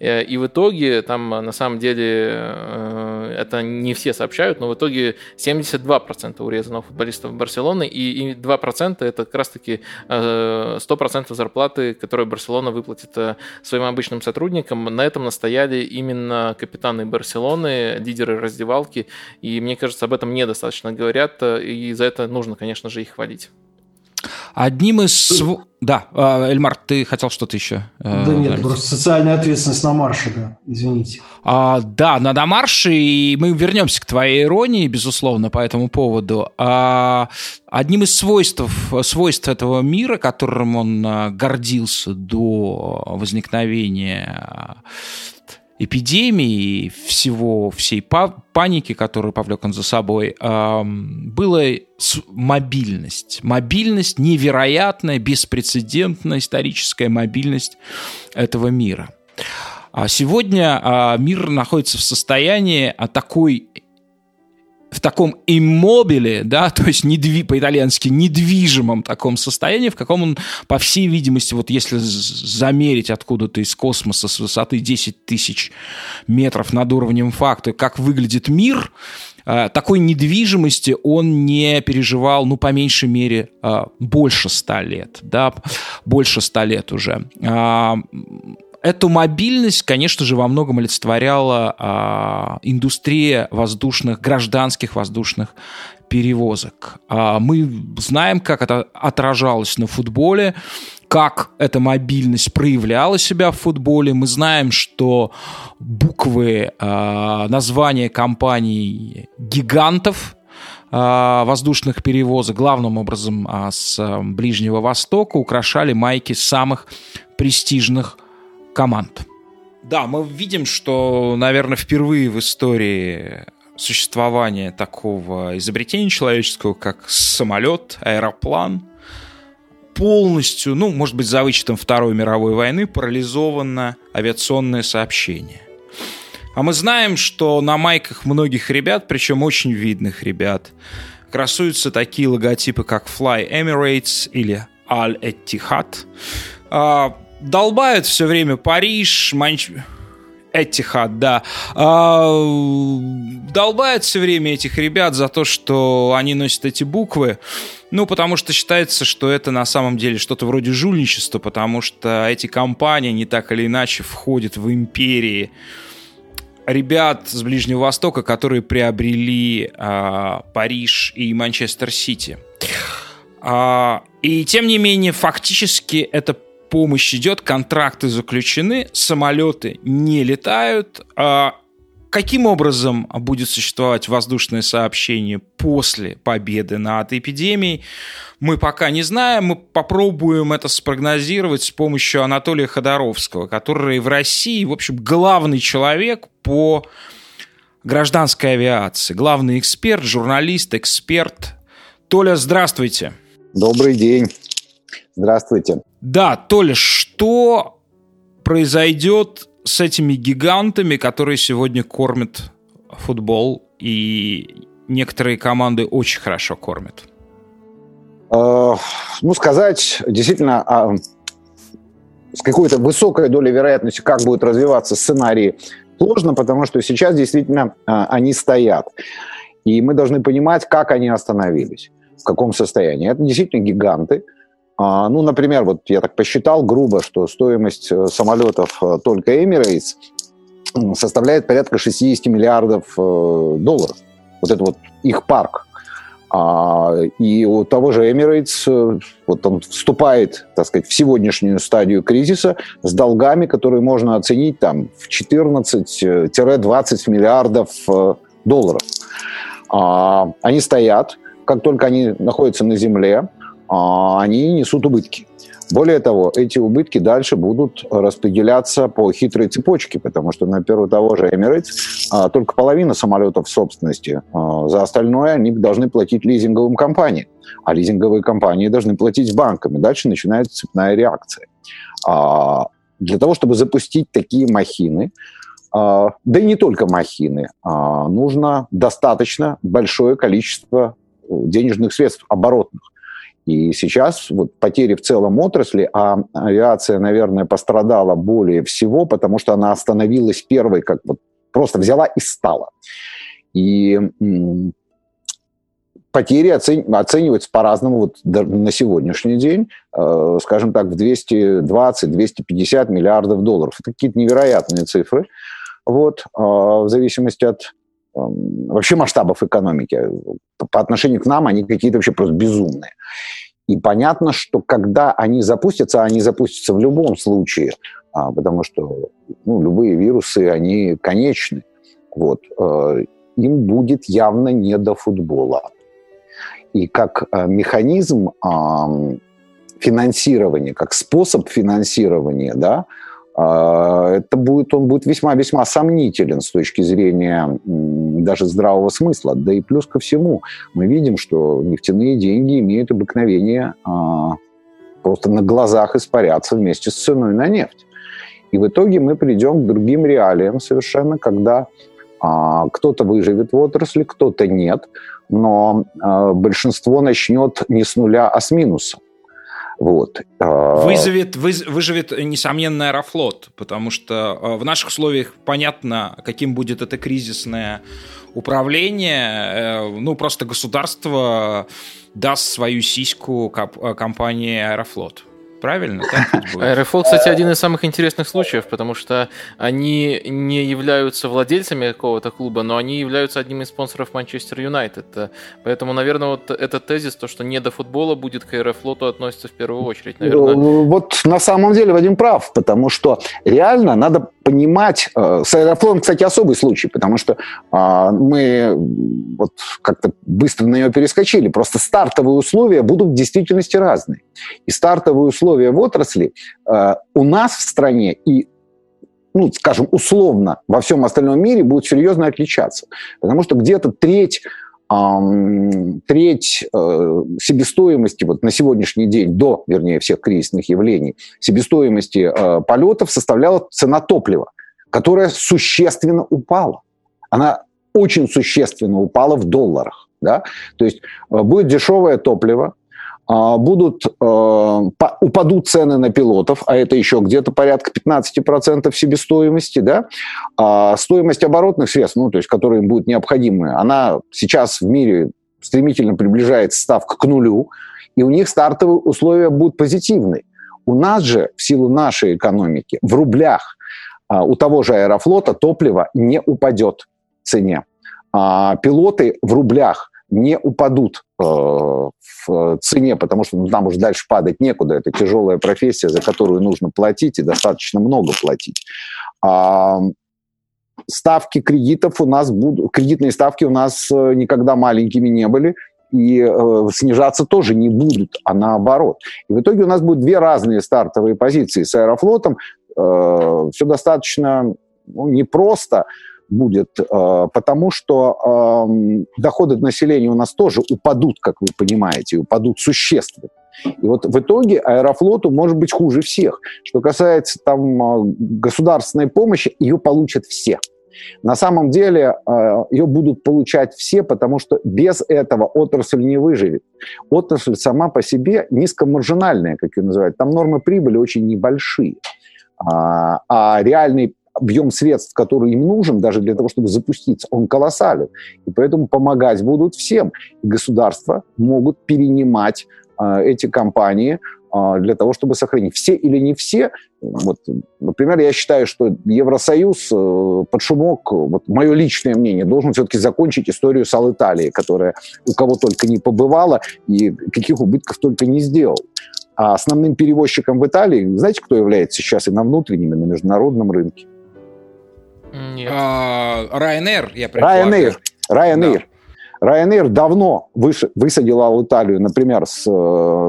И в итоге там на самом деле э, это не все сообщают, но в итоге 72% урезано футболистов Барселоны, и 2% это как раз-таки 100% зарплаты, которые Барселона выплатит своим обычным сотрудникам. На этом настояли именно капитаны Барселоны, лидеры раздевалки, и мне кажется, об этом недостаточно говорят, и за это нужно, конечно же, их хвалить. Одним из... Да, а, Эльмар, ты хотел что-то еще? Э, да нет, просто социальная ответственность на марше, да, извините. А, да, на марше, и мы вернемся к твоей иронии, безусловно, по этому поводу. А, одним из свойств, свойств этого мира, которым он а, гордился до возникновения эпидемии и всего, всей паники, которую повлек он за собой, была мобильность. Мобильность невероятная, беспрецедентная историческая мобильность этого мира. А сегодня а, мир находится в состоянии такой в таком иммобиле, да, <laughs> то есть недви, по-итальянски недвижимом таком состоянии, в каком он, по всей видимости, вот если замерить откуда-то из космоса с высоты 10 тысяч метров над уровнем факта, как выглядит мир, э, такой недвижимости он не переживал, ну, по меньшей мере, э, больше ста лет, да, больше ста лет уже. Эту мобильность, конечно же, во многом олицетворяла а, индустрия воздушных, гражданских воздушных перевозок. А, мы знаем, как это отражалось на футболе, как эта мобильность проявляла себя в футболе. Мы знаем, что буквы а, названия компаний гигантов а, воздушных перевозок, главным образом а, с Ближнего Востока, украшали майки самых престижных команд. Да, мы видим, что, наверное, впервые в истории существования такого изобретения человеческого, как самолет, аэроплан, полностью, ну, может быть, за вычетом Второй мировой войны, парализовано авиационное сообщение. А мы знаем, что на майках многих ребят, причем очень видных ребят, красуются такие логотипы, как Fly Emirates или Al Etihad. А, долбают все время Париж, Манч... Этихад, да. А, долбают все время этих ребят за то, что они носят эти буквы. Ну, потому что считается, что это на самом деле что-то вроде жульничества, потому что эти компании не так или иначе входят в империи ребят с Ближнего Востока, которые приобрели а, Париж и Манчестер Сити. А, и тем не менее, фактически это помощь идет, контракты заключены, самолеты не летают. А каким образом будет существовать воздушное сообщение после победы над эпидемией, мы пока не знаем. Мы попробуем это спрогнозировать с помощью Анатолия Ходоровского, который в России, в общем, главный человек по гражданской авиации, главный эксперт, журналист, эксперт. Толя, здравствуйте. Добрый день. Здравствуйте. Да, Толя, что произойдет с этими гигантами, которые сегодня кормят футбол, и некоторые команды очень хорошо кормят? Э, ну, сказать действительно а, с какой-то высокой долей вероятности, как будет развиваться сценарий, сложно, потому что сейчас действительно а, они стоят. И мы должны понимать, как они остановились, в каком состоянии. Это действительно гиганты – ну, например, вот я так посчитал грубо, что стоимость э, самолетов э, только Emirates составляет порядка 60 миллиардов э, долларов. Вот это вот их парк. А, и у того же Emirates, вот он вступает, так сказать, в сегодняшнюю стадию кризиса с долгами, которые можно оценить там в 14-20 миллиардов долларов. А, они стоят, как только они находятся на земле, а, они несут убытки. Более того, эти убытки дальше будут распределяться по хитрой цепочке, потому что, например, у того же Emirates а, только половина самолетов в собственности. А, за остальное они должны платить лизинговым компаниям, а лизинговые компании должны платить банкам. И дальше начинается цепная реакция. Для того, чтобы запустить такие махины, да и не только махины, нужно достаточно большое количество денежных средств оборотных. И сейчас вот потери в целом отрасли, а авиация, наверное, пострадала более всего, потому что она остановилась первой, как вот просто взяла и стала. И потери оцен... оцениваются по-разному вот на сегодняшний день, э, скажем так, в 220-250 миллиардов долларов. Это какие-то невероятные цифры, вот, э, в зависимости от вообще масштабов экономики. По отношению к нам они какие-то вообще просто безумные. И понятно, что когда они запустятся, они запустятся в любом случае, а, потому что ну, любые вирусы, они конечны. Вот, э, им будет явно не до футбола. И как э, механизм финансирования, как способ финансирования, да, а, это будет, он будет весьма-весьма сомнителен с точки зрения даже здравого смысла. Да и плюс ко всему, мы видим, что нефтяные деньги имеют обыкновение а, просто на глазах испаряться вместе с ценой на нефть. И в итоге мы придем к другим реалиям совершенно, когда а, кто-то выживет в отрасли, кто-то нет, но а, большинство начнет не с нуля, а с минуса. Вот. А, Вызовет, выз, выживет, несомненно, Аэрофлот, потому что в наших условиях понятно, каким будет это кризисное управление. Э, ну, просто государство даст свою сиську компании Аэрофлот. Правильно? Аэрофлот, кстати, один из самых интересных случаев, потому что они не являются владельцами какого-то клуба, но они являются одним из спонсоров Манчестер Юнайтед. Поэтому, наверное, вот этот тезис, то, что не до футбола будет к Аэрофлоту относится в первую очередь. Наверное. Ну, вот на самом деле Вадим прав, потому что реально надо понимать, э, с Аэрофлотом, кстати, особый случай, потому что а, мы вот как-то быстро на нее перескочили, просто стартовые условия будут в действительности разные. И стартовые условия в отрасли э, у нас в стране и ну, скажем, условно во всем остальном мире будут серьезно отличаться. Потому что где-то треть треть э, себестоимости вот на сегодняшний день, до, вернее, всех кризисных явлений, себестоимости э, полетов составляла цена топлива, которая существенно упала. Она очень существенно упала в долларах. Да? То есть э, будет дешевое топливо, будут, э, упадут цены на пилотов, а это еще где-то порядка 15% себестоимости, да, а стоимость оборотных средств, ну, то есть, которые им будут необходимы, она сейчас в мире стремительно приближается ставка к нулю, и у них стартовые условия будут позитивные. У нас же, в силу нашей экономики, в рублях а, у того же аэрофлота топливо не упадет в цене. Пилоты в рублях не упадут э, в цене, потому что нам уже дальше падать некуда. Это тяжелая профессия, за которую нужно платить и достаточно много платить. А, ставки кредитов у нас будут, кредитные ставки у нас э, никогда маленькими не были и э, снижаться тоже не будут, а наоборот. И в итоге у нас будут две разные стартовые позиции. С Аэрофлотом э, все достаточно ну, непросто, будет, э, потому что эм, доходы населения у нас тоже упадут, как вы понимаете, упадут существенно. И вот в итоге аэрофлоту может быть хуже всех. Что касается там э, государственной помощи, ее получат все. На самом деле ее будут получать все, потому что без этого отрасль не выживет. Отрасль сама по себе низкомаржинальная, как ее называют. Там нормы прибыли очень небольшие. А, а реальный объем средств, который им нужен, даже для того, чтобы запуститься, он колоссален. И поэтому помогать будут всем. И государства могут перенимать э, эти компании э, для того, чтобы сохранить. Все или не все. Вот, например, я считаю, что Евросоюз э, под шумок, вот мое личное мнение, должен все-таки закончить историю с Италии, которая у кого только не побывала и каких убытков только не сделал. А основным перевозчиком в Италии, знаете, кто является сейчас и на внутреннем, и на международном рынке? Нет. А, Ryanair, я Ryanair. Ryanair. Да. Ryanair давно высадил Италию, например, с э,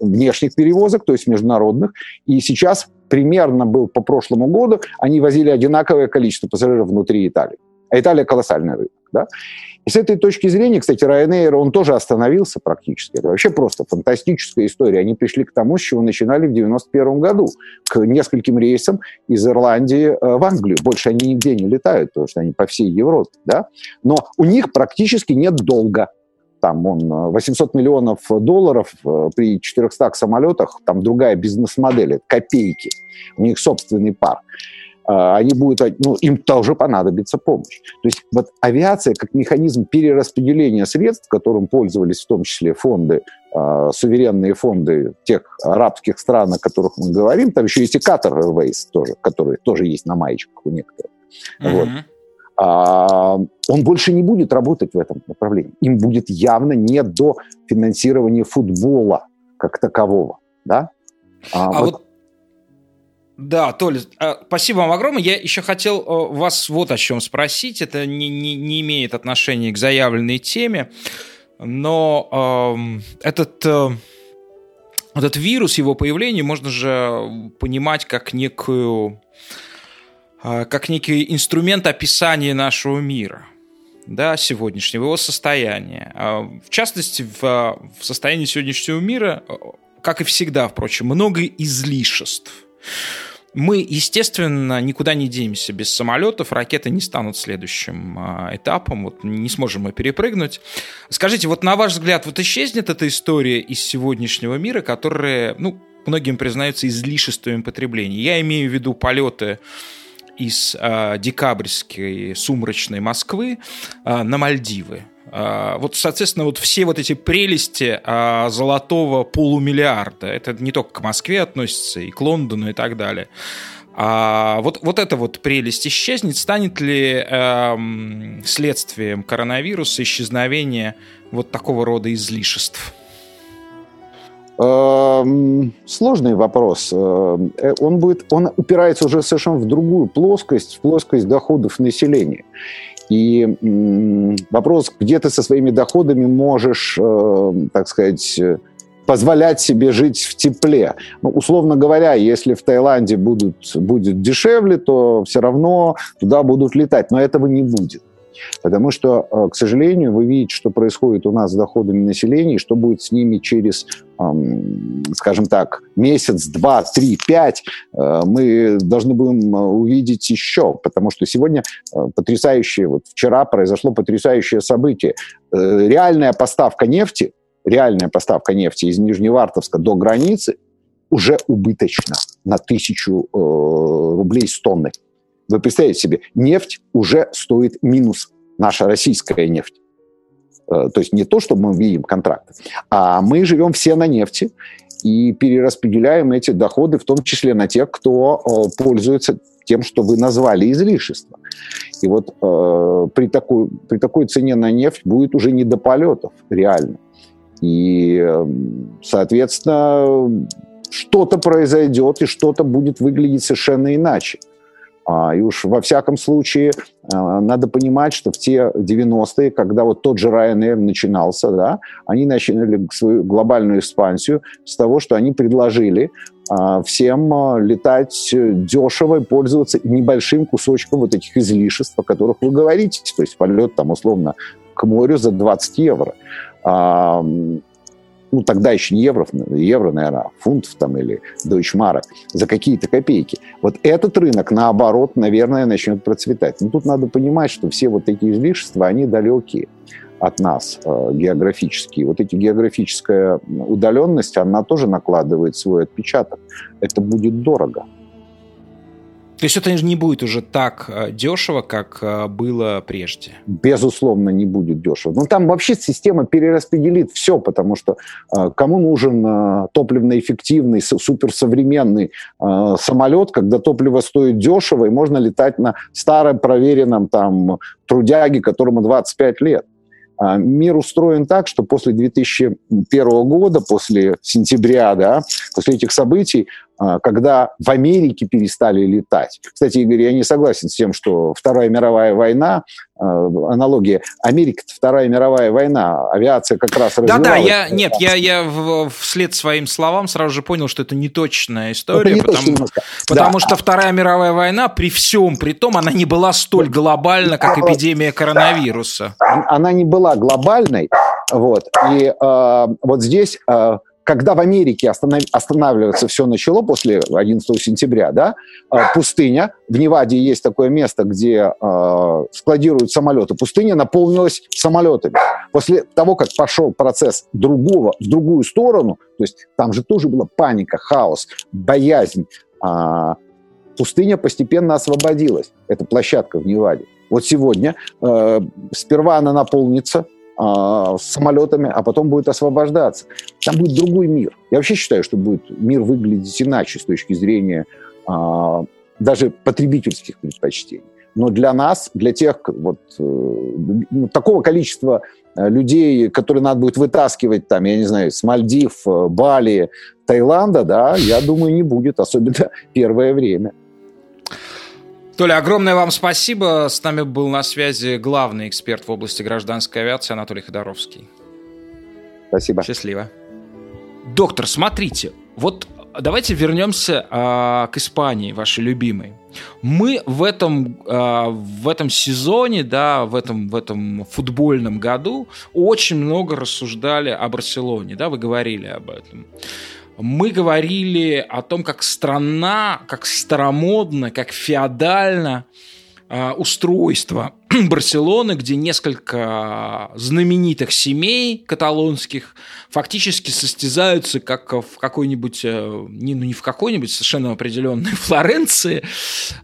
внешних перевозок, то есть международных, и сейчас примерно был по прошлому году, они возили одинаковое количество пассажиров внутри Италии. А Италия колоссальный рынок. Да? И с этой точки зрения, кстати, Ryanair, он тоже остановился практически. Это вообще просто фантастическая история. Они пришли к тому, с чего начинали в 91 году, к нескольким рейсам из Ирландии э, в Англию. Больше они нигде не летают, потому что они по всей Европе. Да? Но у них практически нет долга. Там он 800 э, миллионов долларов э, при 400 самолетах, там другая бизнес-модель, копейки. У них собственный пар. А, они будут, ну, им тоже понадобится помощь. То есть вот авиация как механизм перераспределения средств, которым пользовались в том числе фонды, э, суверенные фонды тех арабских стран, о которых мы говорим, там еще есть и Qatar Airways тоже, которые тоже есть на маечках у некоторых. Mm-hmm. Вот. А, он больше не будет работать в этом направлении. Им будет явно не до финансирования футбола как такового. Да? А, а вот... вот да, Толя, а, спасибо вам огромное. Я еще хотел э, вас вот о чем спросить. Это не, не, не имеет отношения к заявленной теме, но э, этот, э, этот вирус, его появление можно же понимать как некую э, как некий инструмент описания нашего мира да, сегодняшнего, его состояния. А, в частности, в, в состоянии сегодняшнего мира, э, как и всегда, впрочем, много излишеств. Мы, естественно, никуда не денемся без самолетов, ракеты не станут следующим э, этапом, вот не сможем мы перепрыгнуть. Скажите, вот на ваш взгляд, вот исчезнет эта история из сегодняшнего мира, которая, ну, многим признаются излишествами потребления? Я имею в виду полеты из э, декабрьской сумрачной Москвы э, на Мальдивы. Э, вот, соответственно, вот все вот эти прелести э, золотого полумиллиарда, это не только к Москве относится, и к Лондону и так далее. А вот, вот эта вот прелесть исчезнет, станет ли э, следствием коронавируса исчезновение вот такого рода излишеств? Эм, сложный вопрос. Э, он, будет, он упирается уже совершенно в другую плоскость, в плоскость доходов населения. И вопрос, где ты со своими доходами можешь, э, так сказать, позволять себе жить в тепле. Ну, условно говоря, если в Таиланде будут, будет дешевле, то все равно туда будут летать, но этого не будет. Потому что, э, к сожалению, вы видите, что происходит у нас с доходами населения, и что будет с ними через, скажем так, месяц, два, три, пять, э, мы должны будем э, увидеть еще, потому что сегодня потрясающее, вот вчера произошло потрясающее событие. Реальная поставка нефти, реальная поставка нефти из Нижневартовска до границы уже убыточна на тысячу рублей с тонны. Вы представляете себе, нефть уже стоит минус, наша российская нефть. Э, то есть не то, что мы видим контракты, а мы живем все на нефти и перераспределяем эти доходы, в том числе на тех, кто э, пользуется тем, что вы назвали излишество. И вот э, при, такой, при такой цене на нефть будет уже не до полетов, реально. И, э, соответственно, что-то произойдет, и что-то будет выглядеть совершенно иначе. А, и уж во всяком случае а, надо понимать, что в те 90-е, когда вот тот же Ryanair начинался, да, они начали свою глобальную экспансию с того, что они предложили а, всем летать дешево и пользоваться небольшим кусочком вот этих излишеств, о которых вы говорите, то есть полет там условно к морю за 20 евро ну, тогда еще не евро, евро, наверное, фунтов там или дойчмарок, за какие-то копейки. Вот этот рынок, наоборот, наверное, начнет процветать. Но тут надо понимать, что все вот эти излишества, они далекие от нас э, географические. Вот эти географическая удаленность, она тоже накладывает свой отпечаток. Это будет дорого. То есть это не будет уже так э, дешево, как э, было прежде? Безусловно, не будет дешево. Но ну, там вообще система перераспределит все, потому что э, кому нужен топливно-эффективный, суперсовременный самолет, когда топливо стоит дешево, и можно летать на старом проверенном там трудяге, которому 25 лет. А, мир устроен так, что после 2001 года, после сентября, да, после этих событий, когда в Америке перестали летать. Кстати, Игорь, я не согласен с тем, что Вторая мировая война, а, аналогия, Америка Вторая мировая война, авиация как раз развивалась. Да-да, я, нет, я, я вслед своим словам сразу же понял, что это не точная история, не потому, потому да. что Вторая мировая война при всем, при том, она не была столь глобальна, как эпидемия коронавируса. Она не была глобальной, вот, и э, вот здесь... Э, когда в Америке останов... останавливаться все начало после 11 сентября, да, а, пустыня, в Неваде есть такое место, где э, складируют самолеты, пустыня наполнилась самолетами. После того, как пошел процесс другого, в другую сторону, то есть там же тоже была паника, хаос, боязнь, э, пустыня постепенно освободилась. Это площадка в Неваде. Вот сегодня э, сперва она наполнится э, самолетами, а потом будет освобождаться. Там будет другой мир. Я вообще считаю, что будет мир выглядеть иначе с точки зрения э, даже потребительских предпочтений. Но для нас, для тех, вот э, ну, такого количества э, людей, которые надо будет вытаскивать, там, я не знаю, с Мальдив, э, Бали, Таиланда, да, я думаю, не будет, особенно <laughs> первое время. Толя, огромное вам спасибо. С нами был на связи главный эксперт в области гражданской авиации Анатолий Ходоровский. Спасибо. Счастливо. Доктор, смотрите, вот давайте вернемся а, к Испании, вашей любимой. Мы в этом, а, в этом сезоне, да, в этом, в этом футбольном году очень много рассуждали о Барселоне, да, вы говорили об этом мы говорили о том, как страна, как старомодно, как феодально э, устройство <clears throat> Барселоны, где несколько знаменитых семей каталонских фактически состязаются как в какой-нибудь, э, не, ну не в какой-нибудь совершенно определенной <laughs> Флоренции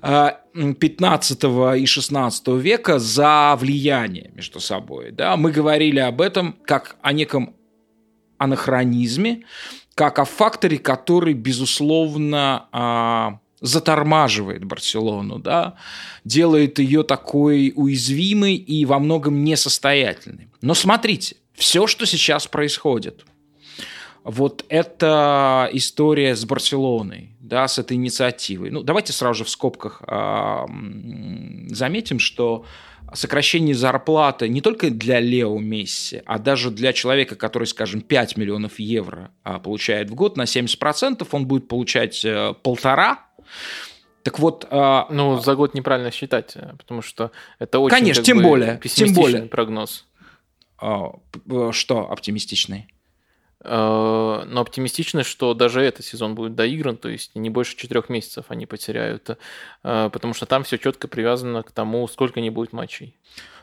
15 и 16 века за влияние между собой. Да? Мы говорили об этом как о неком анахронизме, как о факторе, который, безусловно, а, затормаживает Барселону, да, делает ее такой уязвимой и во многом несостоятельной. Но смотрите, все, что сейчас происходит, вот эта история с Барселоной, да, с этой инициативой. Ну, давайте сразу же в скобках э, заметим, что сокращение зарплаты не только для Лео Месси, а даже для человека, который, скажем, 5 миллионов евро а, получает в год на 70%, он будет получать э, полтора. Так вот... А, ну, за год неправильно считать, э, потому что это очень Конечно, тем более, тем более. прогноз. А, что оптимистичный? Э, но оптимистично, что даже этот сезон будет доигран, то есть не больше четырех месяцев они потеряют, э, потому что там все четко привязано к тому, сколько не будет матчей.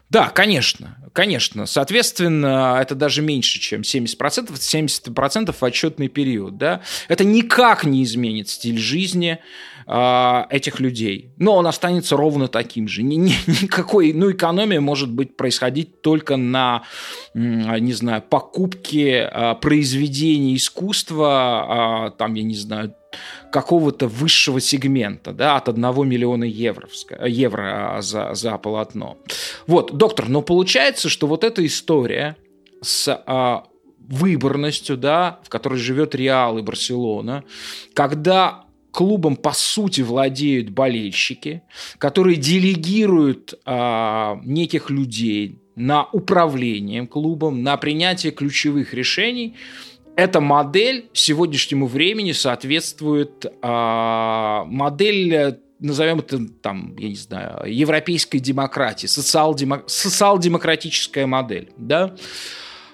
Да, конечно, конечно. Соответственно, это даже меньше, чем 70%, 70% в отчетный период. Да? Это никак не изменит стиль жизни э, этих людей. Но он останется ровно таким же. Ни, ни, никакой, ну, экономия может быть происходить только на, не знаю, покупке э, произведений искусства, э, там, я не знаю, какого-то высшего сегмента, да, от 1 миллиона евро, евро а, за, за полотно. Вот, доктор, но получается, что вот эта история с а, выборностью, да, в которой живет Реал и Барселона, когда клубом по сути владеют болельщики, которые делегируют а, неких людей на управление клубом, на принятие ключевых решений – эта модель сегодняшнему времени соответствует а, модель назовем это там, я не знаю, европейской демократии, социал-демок... социал-демократическая модель, да.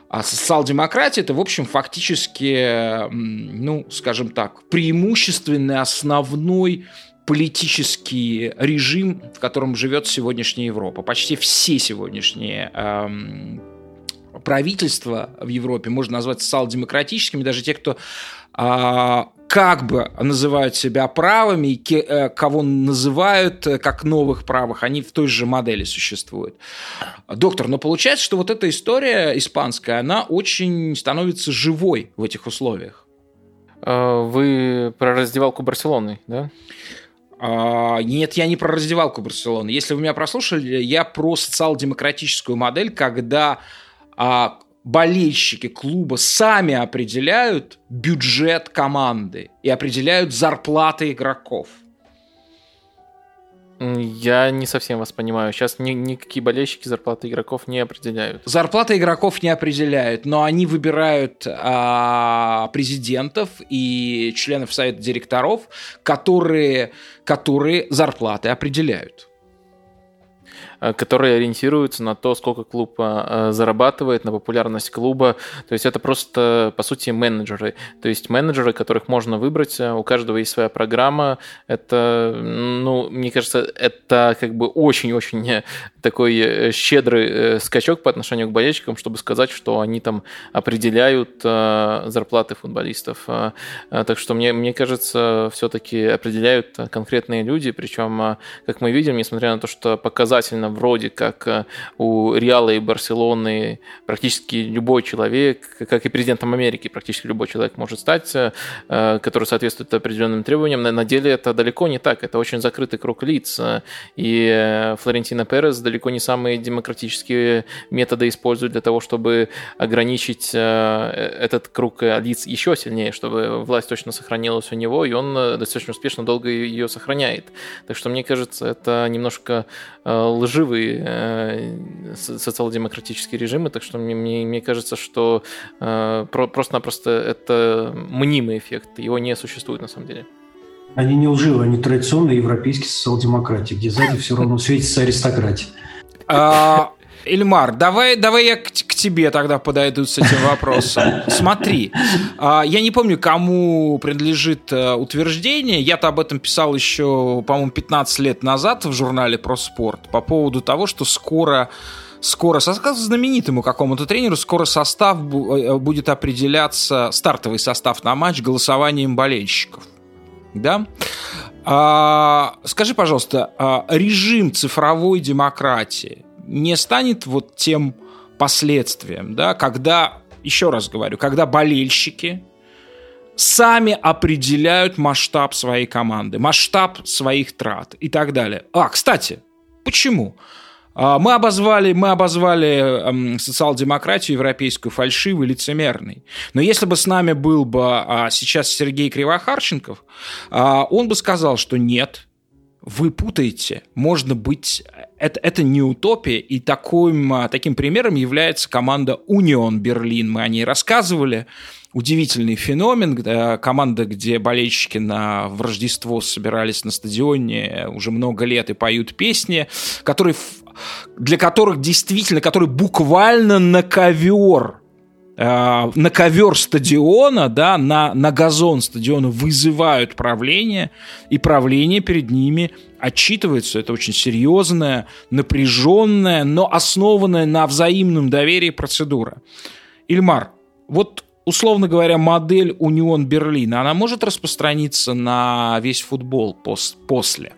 А социал-демократия это, в общем, фактически, ну, скажем так, преимущественный основной политический режим, в котором живет сегодняшняя Европа. Почти все сегодняшние эм, правительства в Европе можно назвать социал-демократическими, даже те, кто а, как бы называют себя правыми, и э, кого называют э, как новых правых, они в той же модели существуют. Доктор, но получается, что вот эта история испанская, она очень становится живой в этих условиях. А, вы про раздевалку Барселоны, да? А, нет, я не про раздевалку Барселоны. Если вы меня прослушали, я про социал-демократическую модель, когда а болельщики клуба сами определяют бюджет команды и определяют зарплаты игроков. Я не совсем вас понимаю. Сейчас ни, никакие болельщики зарплаты игроков не определяют. Зарплаты игроков не определяют, но они выбирают а, президентов и членов совета директоров, которые, которые зарплаты определяют. Которые ориентируются на то, сколько клуб зарабатывает, на популярность клуба. То есть это просто, по сути, менеджеры. То есть менеджеры, которых можно выбрать, у каждого есть своя программа. Это, ну, мне кажется, это как бы очень-очень такой щедрый скачок по отношению к болельщикам, чтобы сказать, что они там определяют зарплаты футболистов. Так что мне, мне кажется, все-таки определяют конкретные люди, причем, как мы видим, несмотря на то, что показательно вроде как у Реала и Барселоны практически любой человек, как и президентом Америки, практически любой человек может стать, который соответствует определенным требованиям, на деле это далеко не так, это очень закрытый круг лиц, и Флорентина Перес далеко не самые демократические методы использует для того, чтобы ограничить этот круг лиц еще сильнее, чтобы власть точно сохранилась у него, и он э, достаточно успешно долго ее сохраняет. Так что, мне кажется, это немножко э, лживые э, социал-демократические режимы, так что мне, мне, мне кажется, что просто-напросто это мнимый эффект, его не существует на самом деле. Они не лживые, они традиционные европейские социал-демократии, где сзади все равно светится аристократия. А, Эльмар, давай, давай я к, к тебе тогда подойду с этим вопросом. Смотри, а, я не помню, кому принадлежит а, утверждение. Я-то об этом писал еще, по-моему, 15 лет назад в журнале про спорт по поводу того, что скоро скоро состав знаменитому какому-то тренеру скоро состав э, будет определяться стартовый состав на матч голосованием болельщиков, да? А, скажи, пожалуйста, а режим цифровой демократии не станет вот тем последствием, да, когда, еще раз говорю, когда болельщики сами определяют масштаб своей команды, масштаб своих трат и так далее. А, кстати, почему? А, мы обозвали, мы обозвали эм, социал-демократию европейскую фальшивой, лицемерной. Но если бы с нами был бы а, сейчас Сергей Кривохарченков, а, он бы сказал, что нет, вы путаете, можно быть... Это, это не утопия, и таким, а, таким примером является команда Union Берлин. Мы о ней рассказывали. Удивительный феномен. Команда, где болельщики на, в Рождество собирались на стадионе уже много лет и поют песни, которые, для которых действительно, которые буквально на ковер Э, на ковер стадиона, да, на, на газон стадиона вызывают правление, и правление перед ними отчитывается. Это очень серьезная, напряженная, но основанная на взаимном доверии процедура. Ильмар, вот условно говоря, модель Унион Берлина, она может распространиться на весь футбол пос после?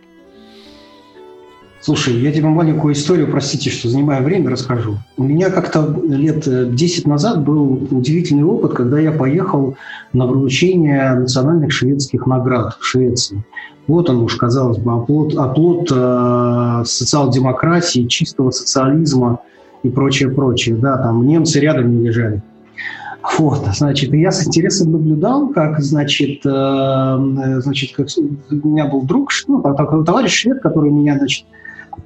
Слушай, я тебе маленькую историю, простите, что занимаю время, расскажу. У меня как-то лет 10 назад был удивительный опыт, когда я поехал на вручение национальных шведских наград в Швеции. Вот он уж, казалось бы, оплот, оплот э, социал-демократии, чистого социализма и прочее, прочее. Да, там немцы рядом не лежали. Вот, значит, я с интересом наблюдал, как, значит, э, значит, как у меня был друг, ну, товарищ швед, который меня, значит,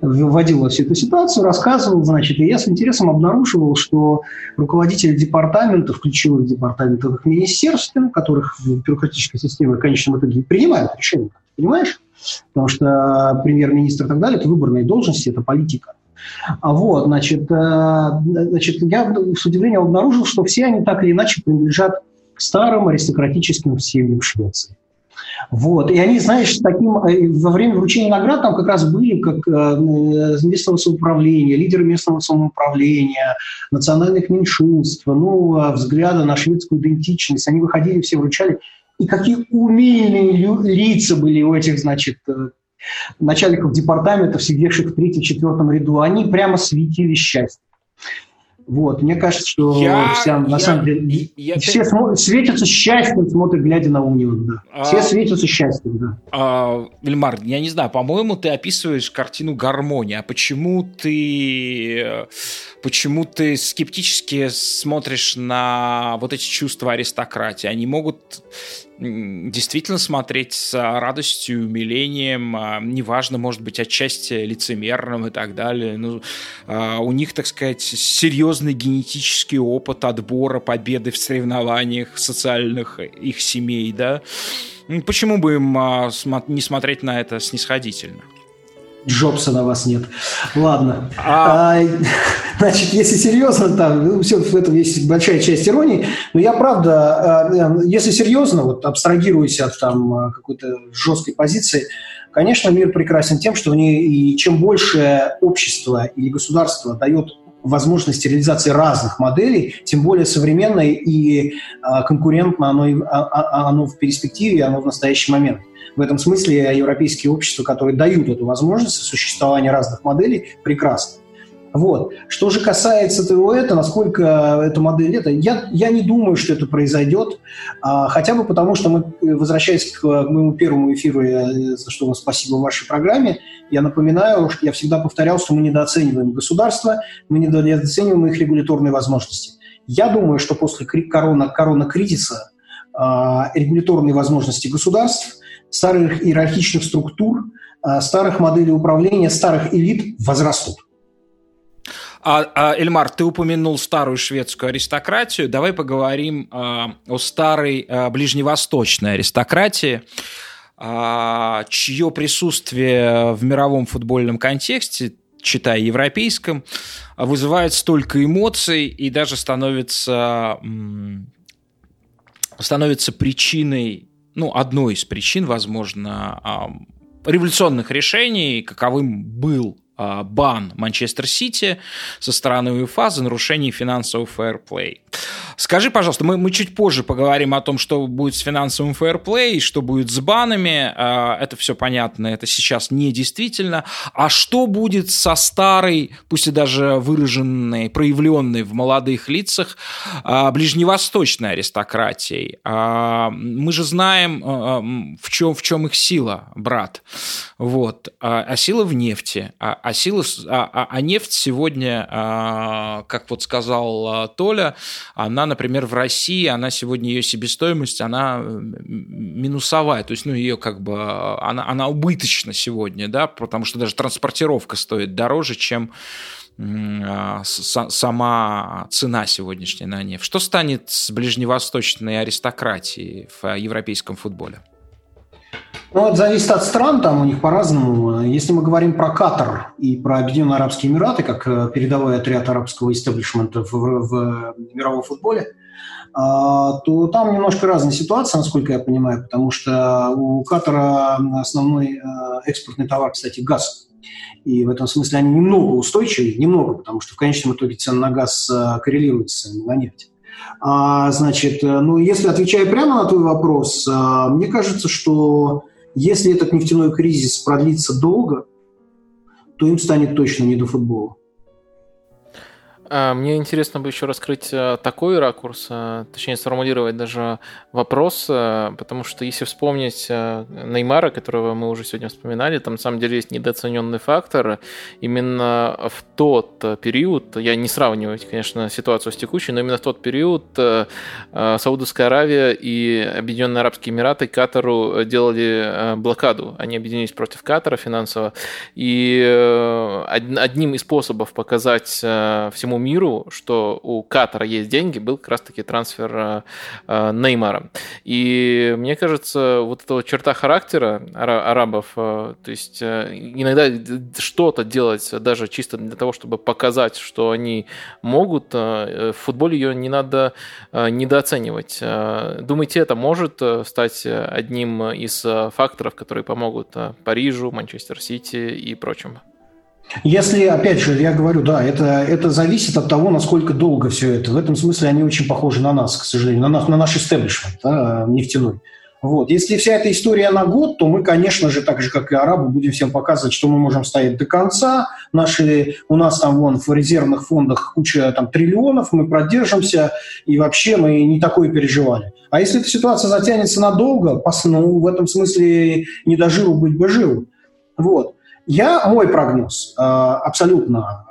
вводил во всю эту ситуацию, рассказывал, значит, и я с интересом обнаруживал, что руководители департаментов, ключевых департаментов министерств, которых в бюрократической системе в конечном итоге принимают решения, понимаешь? Потому что премьер-министр и так далее – это выборные должности, это политика. А вот, значит, э, значит, я с удивлением обнаружил, что все они так или иначе принадлежат старым аристократическим семьям Швеции. Вот. И они, знаешь, таким, э, во время вручения наград там как раз были как э, местного самоуправления, лидеры местного самоуправления, национальных меньшинств, ну, а взгляда на шведскую идентичность. Они выходили, все вручали. И какие умильные лица были у этих, значит, э, начальников департаментов, сидевших в третьем-четвертом ряду. Они прямо светили счастье. Вот, мне кажется, что я, вся, на я, самом деле, я, все я... Смотрят, светятся счастьем, смотрят, глядя на Унион, да. А, все светятся счастьем, да. А, Эльмар, я не знаю, по-моему, ты описываешь картину гармонии, а почему ты, почему ты скептически смотришь на вот эти чувства аристократии? Они могут действительно смотреть с радостью, умилением, а, неважно, может быть, отчасти лицемерным и так далее. Ну, а, у них, так сказать, серьезный генетический опыт отбора победы в соревнованиях социальных их семей, да. Почему бы им а, не смотреть на это снисходительно? Джобса на вас нет. Ладно. А... А, <laughs> значит, если серьезно, там, ну, все в этом есть большая часть иронии, но я правда, а, э, если серьезно, вот абстрагируясь от там какой-то жесткой позиции, конечно, мир прекрасен тем, что в ней, и чем больше общество или государство дает возможности реализации разных моделей, тем более современной и а, конкурентно оно, а, оно в перспективе, оно в настоящий момент. В этом смысле европейские общества, которые дают эту возможность существования разных моделей, прекрасны. Вот. Что же касается того, это, насколько эта модель это, я, я не думаю, что это произойдет, а, хотя бы потому, что мы, возвращаясь к моему первому эфиру, я, за что вам спасибо в вашей программе, я напоминаю, я всегда повторял, что мы недооцениваем государство, мы недооцениваем их регуляторные возможности. Я думаю, что после корона, корона-кризиса а, регуляторные возможности государств, старых иерархичных структур, а, старых моделей управления, старых элит возрастут. А, а, Эльмар, ты упомянул старую шведскую аристократию. Давай поговорим а, о старой а, ближневосточной аристократии, а, чье присутствие в мировом футбольном контексте читая европейском, вызывает столько эмоций и даже становится, становится причиной, ну, одной из причин, возможно, а, революционных решений, каковым был а, бан Манчестер Сити со стороны УЕФА за нарушение финансового фэрплей. Скажи, пожалуйста, мы, мы чуть позже поговорим о том, что будет с финансовым фэрплей, что будет с банами. А, это все понятно, это сейчас не действительно. А что будет со старой, пусть и даже выраженной, проявленной в молодых лицах, а, ближневосточной аристократией? Мы же знаем, в чем, в чем их сила, брат. Вот. А сила в нефти. А сила, а, а, а нефть сегодня, а, как вот сказал а, Толя, она, например, в России, она сегодня ее себестоимость, она минусовая, то есть, ну, ее как бы, она, она убыточна сегодня, да, потому что даже транспортировка стоит дороже, чем сама цена сегодняшняя на нефть. Что станет с ближневосточной аристократией в европейском футболе? Ну, это зависит от стран, там у них по-разному. Если мы говорим про Катар и про Объединенные Арабские Эмираты, как э, передовой отряд арабского истеблишмента в, в мировом футболе, а, то там немножко разная ситуация, насколько я понимаю, потому что у Катара основной э, экспортный товар, кстати, газ. И в этом смысле они немного устойчивые, немного, потому что в конечном итоге цена на газ э, коррелирует с ценами на нефть. А, значит, ну, если отвечая прямо на твой вопрос, мне кажется, что если этот нефтяной кризис продлится долго, то им станет точно не до футбола. А, мне интересно бы еще раскрыть э, такой ракурс, э, точнее сформулировать даже вопрос, э, потому что если вспомнить Неймара, которого мы уже сегодня вспоминали, там на самом деле есть недооцененный фактор. Именно в тот период, я не сравниваю, конечно, ситуацию с текущей, но именно в тот период Саудовская Аравия и Объединенные Арабские Эмираты Катару делали блокаду. Они объединились против Катара финансово. И одним из способов показать всему всему миру, что у Катара есть деньги, был как раз-таки трансфер э, э, Неймара. И мне кажется, вот эта вот черта характера арабов, э, то есть иногда что-то делать даже чисто для того, чтобы показать, что они могут, в футболе ее не надо недооценивать. Думаете, это может стать одним из факторов, которые помогут Парижу, Манчестер Сити и прочим? Если, опять же, я говорю, да, это, это зависит от того, насколько долго все это. В этом смысле они очень похожи на нас, к сожалению, на, на наш истеблишмент да, нефтяной. Вот. Если вся эта история на год, то мы, конечно же, так же, как и арабы, будем всем показывать, что мы можем стоять до конца. Наши, у нас там вон в резервных фондах куча там, триллионов, мы продержимся, и вообще мы не такое переживали. А если эта ситуация затянется надолго, ну, в этом смысле не дожил быть бы жил. Вот. Я, мой прогноз, э, абсолютно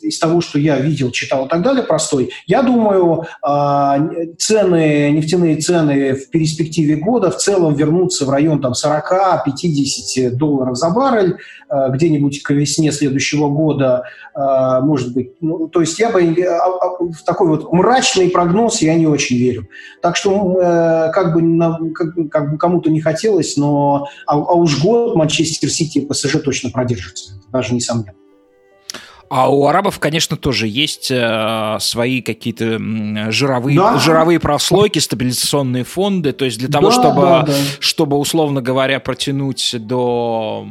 из того, что я видел, читал и так далее, простой, я думаю, а, цены, нефтяные цены в перспективе года в целом вернутся в район там, 40-50 долларов за баррель, а, где-нибудь к весне следующего года, а, может быть. Ну, то есть я бы в такой вот мрачный прогноз я не очень верю. Так что э, как бы, как, бы кому-то не хотелось, но а, а уж год Манчестер Сити и ПСЖ точно продержится. Даже несомненно. А у арабов, конечно, тоже есть э, свои какие-то жировые, да. жировые прослойки, стабилизационные фонды. То есть для того, да, чтобы, да, да. чтобы, условно говоря, протянуть до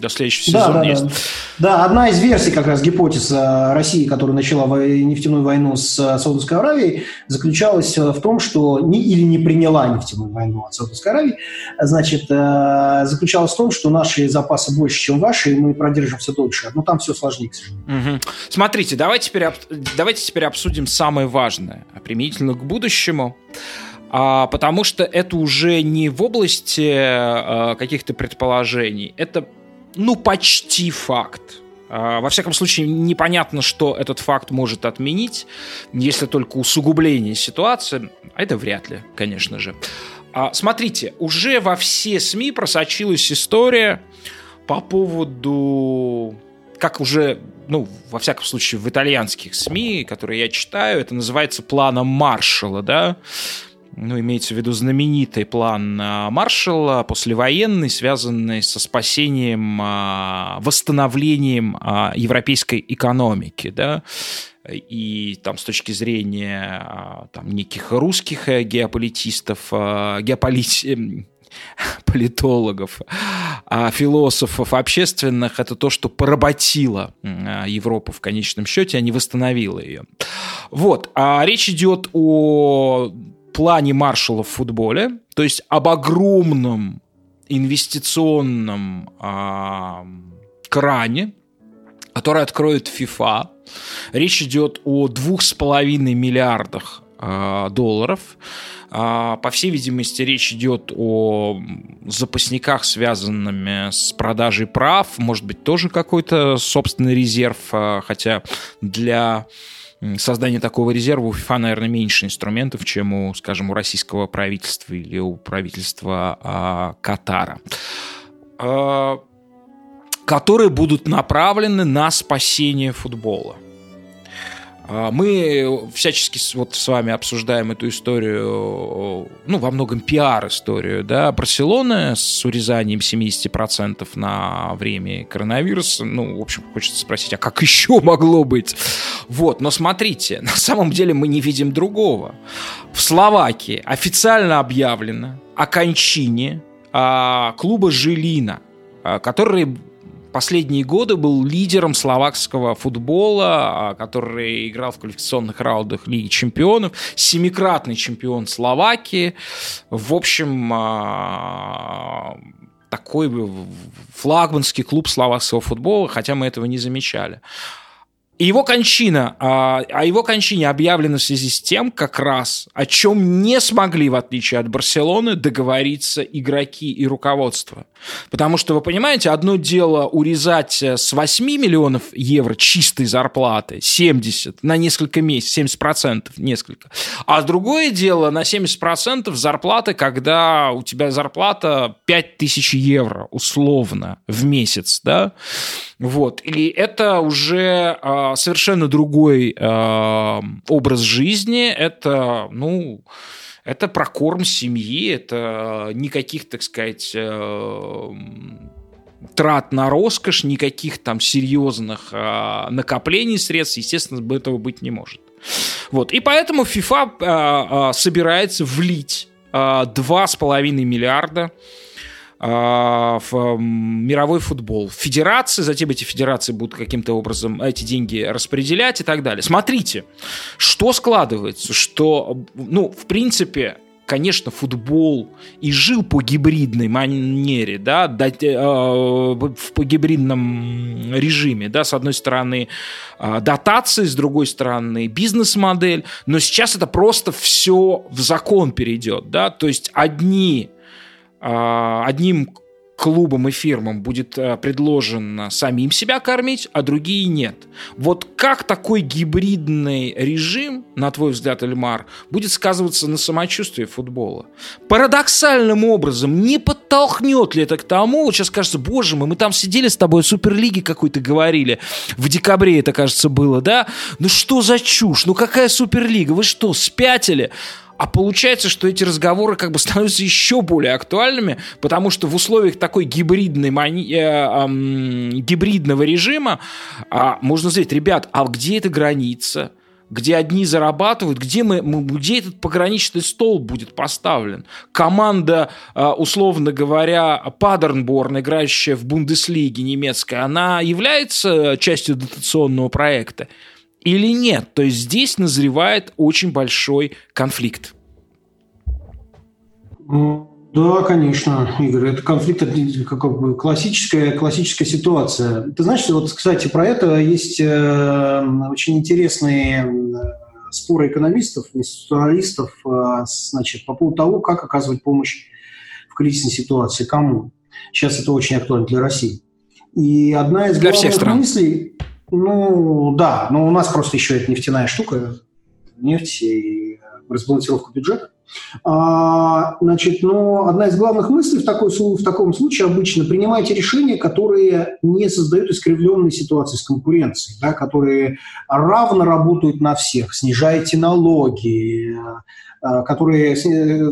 до следующего да, сезона да, есть. Да. да, одна из версий, как раз гипотез России, которая начала нефтяную войну с э, Саудовской Аравией, заключалась э, в том, что не, или не приняла нефтяную войну от Саудовской Аравии, значит, э, заключалась в том, что наши запасы больше, чем ваши, и мы продержимся дольше. Но там все сложнее, к сожалению. Угу. Смотрите, давайте теперь, давайте теперь обсудим самое важное, применительно к будущему а, потому что это уже не в области а, каких-то предположений, это ну, почти факт. А, во всяком случае, непонятно, что этот факт может отменить, если только усугубление ситуации. А это вряд ли, конечно же. А, смотрите, уже во все СМИ просочилась история по поводу как уже, ну, во всяком случае, в итальянских СМИ, которые я читаю, это называется планом Маршала, да, ну, имеется в виду знаменитый план а, Маршалла, послевоенный, связанный со спасением, а, восстановлением а, европейской экономики, да, и там с точки зрения там, неких русских э, геополитистов, геополит эм, политологов, философов общественных, это то, что поработило Европу в конечном счете, а не восстановило ее. Вот. А речь идет о плане Маршалла в футболе, то есть об огромном инвестиционном а, кране, который откроет FIFA. Речь идет о двух с половиной миллиардах а, долларов. А, по всей видимости, речь идет о запасниках, связанными с продажей прав. Может быть, тоже какой-то собственный резерв, а, хотя для создание такого резерва у ФИФА, наверное, меньше инструментов, чем у, скажем, у российского правительства или у правительства а, Катара, а, которые будут направлены на спасение футбола. А, мы всячески вот с вами обсуждаем эту историю, ну, во многом пиар-историю, да, Барселоны с урезанием 70% на время коронавируса. Ну, в общем, хочется спросить, а как еще могло быть? Вот, но смотрите, на самом деле мы не видим другого. В Словакии официально объявлено о кончине а, клуба «Жилина», а, который последние годы был лидером словакского футбола, а, который играл в квалификационных раундах Лиги чемпионов, семикратный чемпион Словакии. В общем, а, такой флагманский клуб словакского футбола, хотя мы этого не замечали. И его кончина, а, о его кончине объявлено в связи с тем, как раз, о чем не смогли, в отличие от Барселоны, договориться игроки и руководство. Потому что, вы понимаете, одно дело урезать э, с 8 миллионов евро чистой зарплаты 70 на несколько месяцев, 70% несколько. А другое дело на 70% зарплаты, когда у тебя зарплата 5000 евро условно в месяц, да? Вот. И это уже э, совершенно другой э, образ жизни. Это, ну, это прокорм семьи, это никаких, так сказать, э, трат на роскошь, никаких там серьезных э, накоплений средств, естественно, этого быть не может. Вот. И поэтому FIFA э, э, собирается влить э, 2,5 миллиарда в мировой футбол. Федерации, затем эти федерации будут каким-то образом эти деньги распределять и так далее. Смотрите, что складывается, что, ну, в принципе, конечно, футбол и жил по гибридной манере, да, э, по гибридном режиме, да, с одной стороны э, дотации, с другой стороны бизнес-модель, но сейчас это просто все в закон перейдет, да, то есть одни а, одним клубам и фирмам будет э, предложено самим себя кормить, а другие нет. Вот как такой гибридный режим, на твой взгляд, Эльмар, будет сказываться на самочувствии футбола? Парадоксальным образом не подтолкнет ли это к тому, вот сейчас кажется, боже мой, мы там сидели с тобой, о Суперлиге какой-то говорили, в декабре это, кажется, было, да? Ну что за чушь? Ну какая Суперлига? Вы что, спятили? А получается, что эти разговоры как бы становятся еще более актуальными, потому что в условиях такой гибридной мани... э, э, гибридного режима э, можно сказать, ребят, а где эта граница? где одни зарабатывают, где, мы, где этот пограничный стол будет поставлен. Команда, э, условно говоря, Падернборн, играющая в Бундеслиге немецкая, она является частью дотационного проекта? Или нет. То есть здесь назревает очень большой конфликт. Да, конечно, Игорь, это конфликт, как бы классическая, классическая ситуация. Ты знаешь, вот, кстати, про это есть э, очень интересные э, споры экономистов, институционалистов, э, значит, по поводу того, как оказывать помощь в кризисной ситуации, кому. Сейчас это очень актуально для России. И одна из для всех стран. мыслей, ну, да, но у нас просто еще это нефтяная штука, нефть и разбалансировка бюджета. А, значит, но одна из главных мыслей в, такой, в таком случае обычно принимайте решения, которые не создают искривленной ситуации с конкуренцией, да, которые равно работают на всех. Снижайте налоги, а, которые,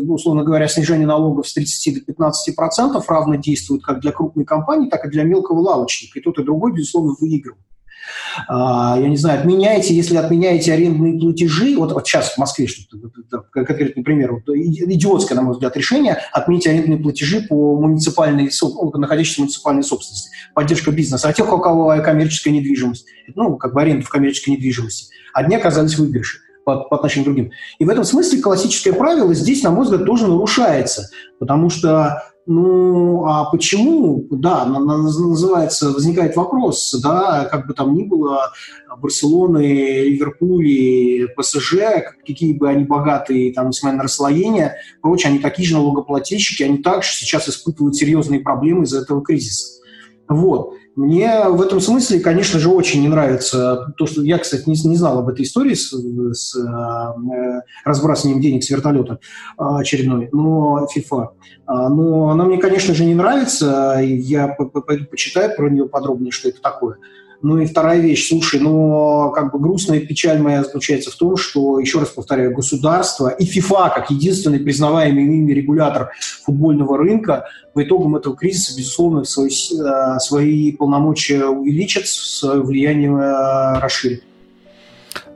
условно говоря, снижение налогов с 30 до 15 процентов равно действуют как для крупной компании, так и для мелкого лавочника. И тот, и другой, безусловно, выигрывают. А, я не знаю, отменяете, если отменяете арендные платежи, вот, вот сейчас в Москве, конкретный пример, вот, идиотское, на мой взгляд, решение отменить арендные платежи по муниципальной, находящейся в муниципальной собственности, поддержка бизнеса, а тех, у кого коммерческая недвижимость, ну, как бы аренда в коммерческой недвижимости, одни оказались в выигрыше по, по отношению к другим. И в этом смысле классическое правило здесь, на мой взгляд, тоже нарушается, потому что ну, а почему, да, называется, возникает вопрос, да, как бы там ни было, Барселоны, Ливерпуль, ПСЖ, какие бы они богатые, там, несмотря на расслоение, прочее, они такие же налогоплательщики, они также сейчас испытывают серьезные проблемы из-за этого кризиса. Вот. Мне в этом смысле, конечно же, очень не нравится то, что я, кстати, не, не знал об этой истории с, с э, разбрасыванием денег с вертолета э, очередной, но FIFA. А, но она мне, конечно же, не нравится. Я почитаю про нее подробнее, что это такое. Ну и вторая вещь, слушай, ну как бы грустная печаль моя заключается в том, что, еще раз повторяю, государство и ФИФА, как единственный признаваемый ими регулятор футбольного рынка, по итогам этого кризиса, безусловно, свои, э, свои полномочия увеличат, свое влияние э, расширит.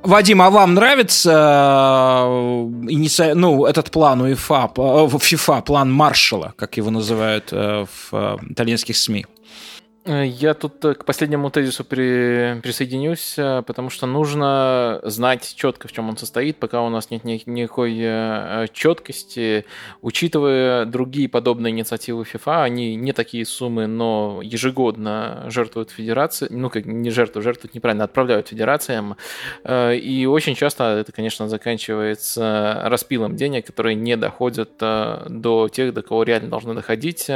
Вадим, а вам нравится э, ну, этот план УЕФА, ФИФА, план Маршала, как его называют в итальянских СМИ? Э, я тут э, к последнему тезису при, присоединюсь, э, потому что нужно знать четко, в чем он состоит, пока у нас нет никакой четкости. Учитывая другие подобные инициативы FIFA, они не такие суммы, но ежегодно жертвуют федерации, ну как не жертвуют, жертвуют неправильно, отправляют федерациям. И очень часто это, конечно, заканчивается распилом денег, которые не доходят до тех, до кого реально должны доходить.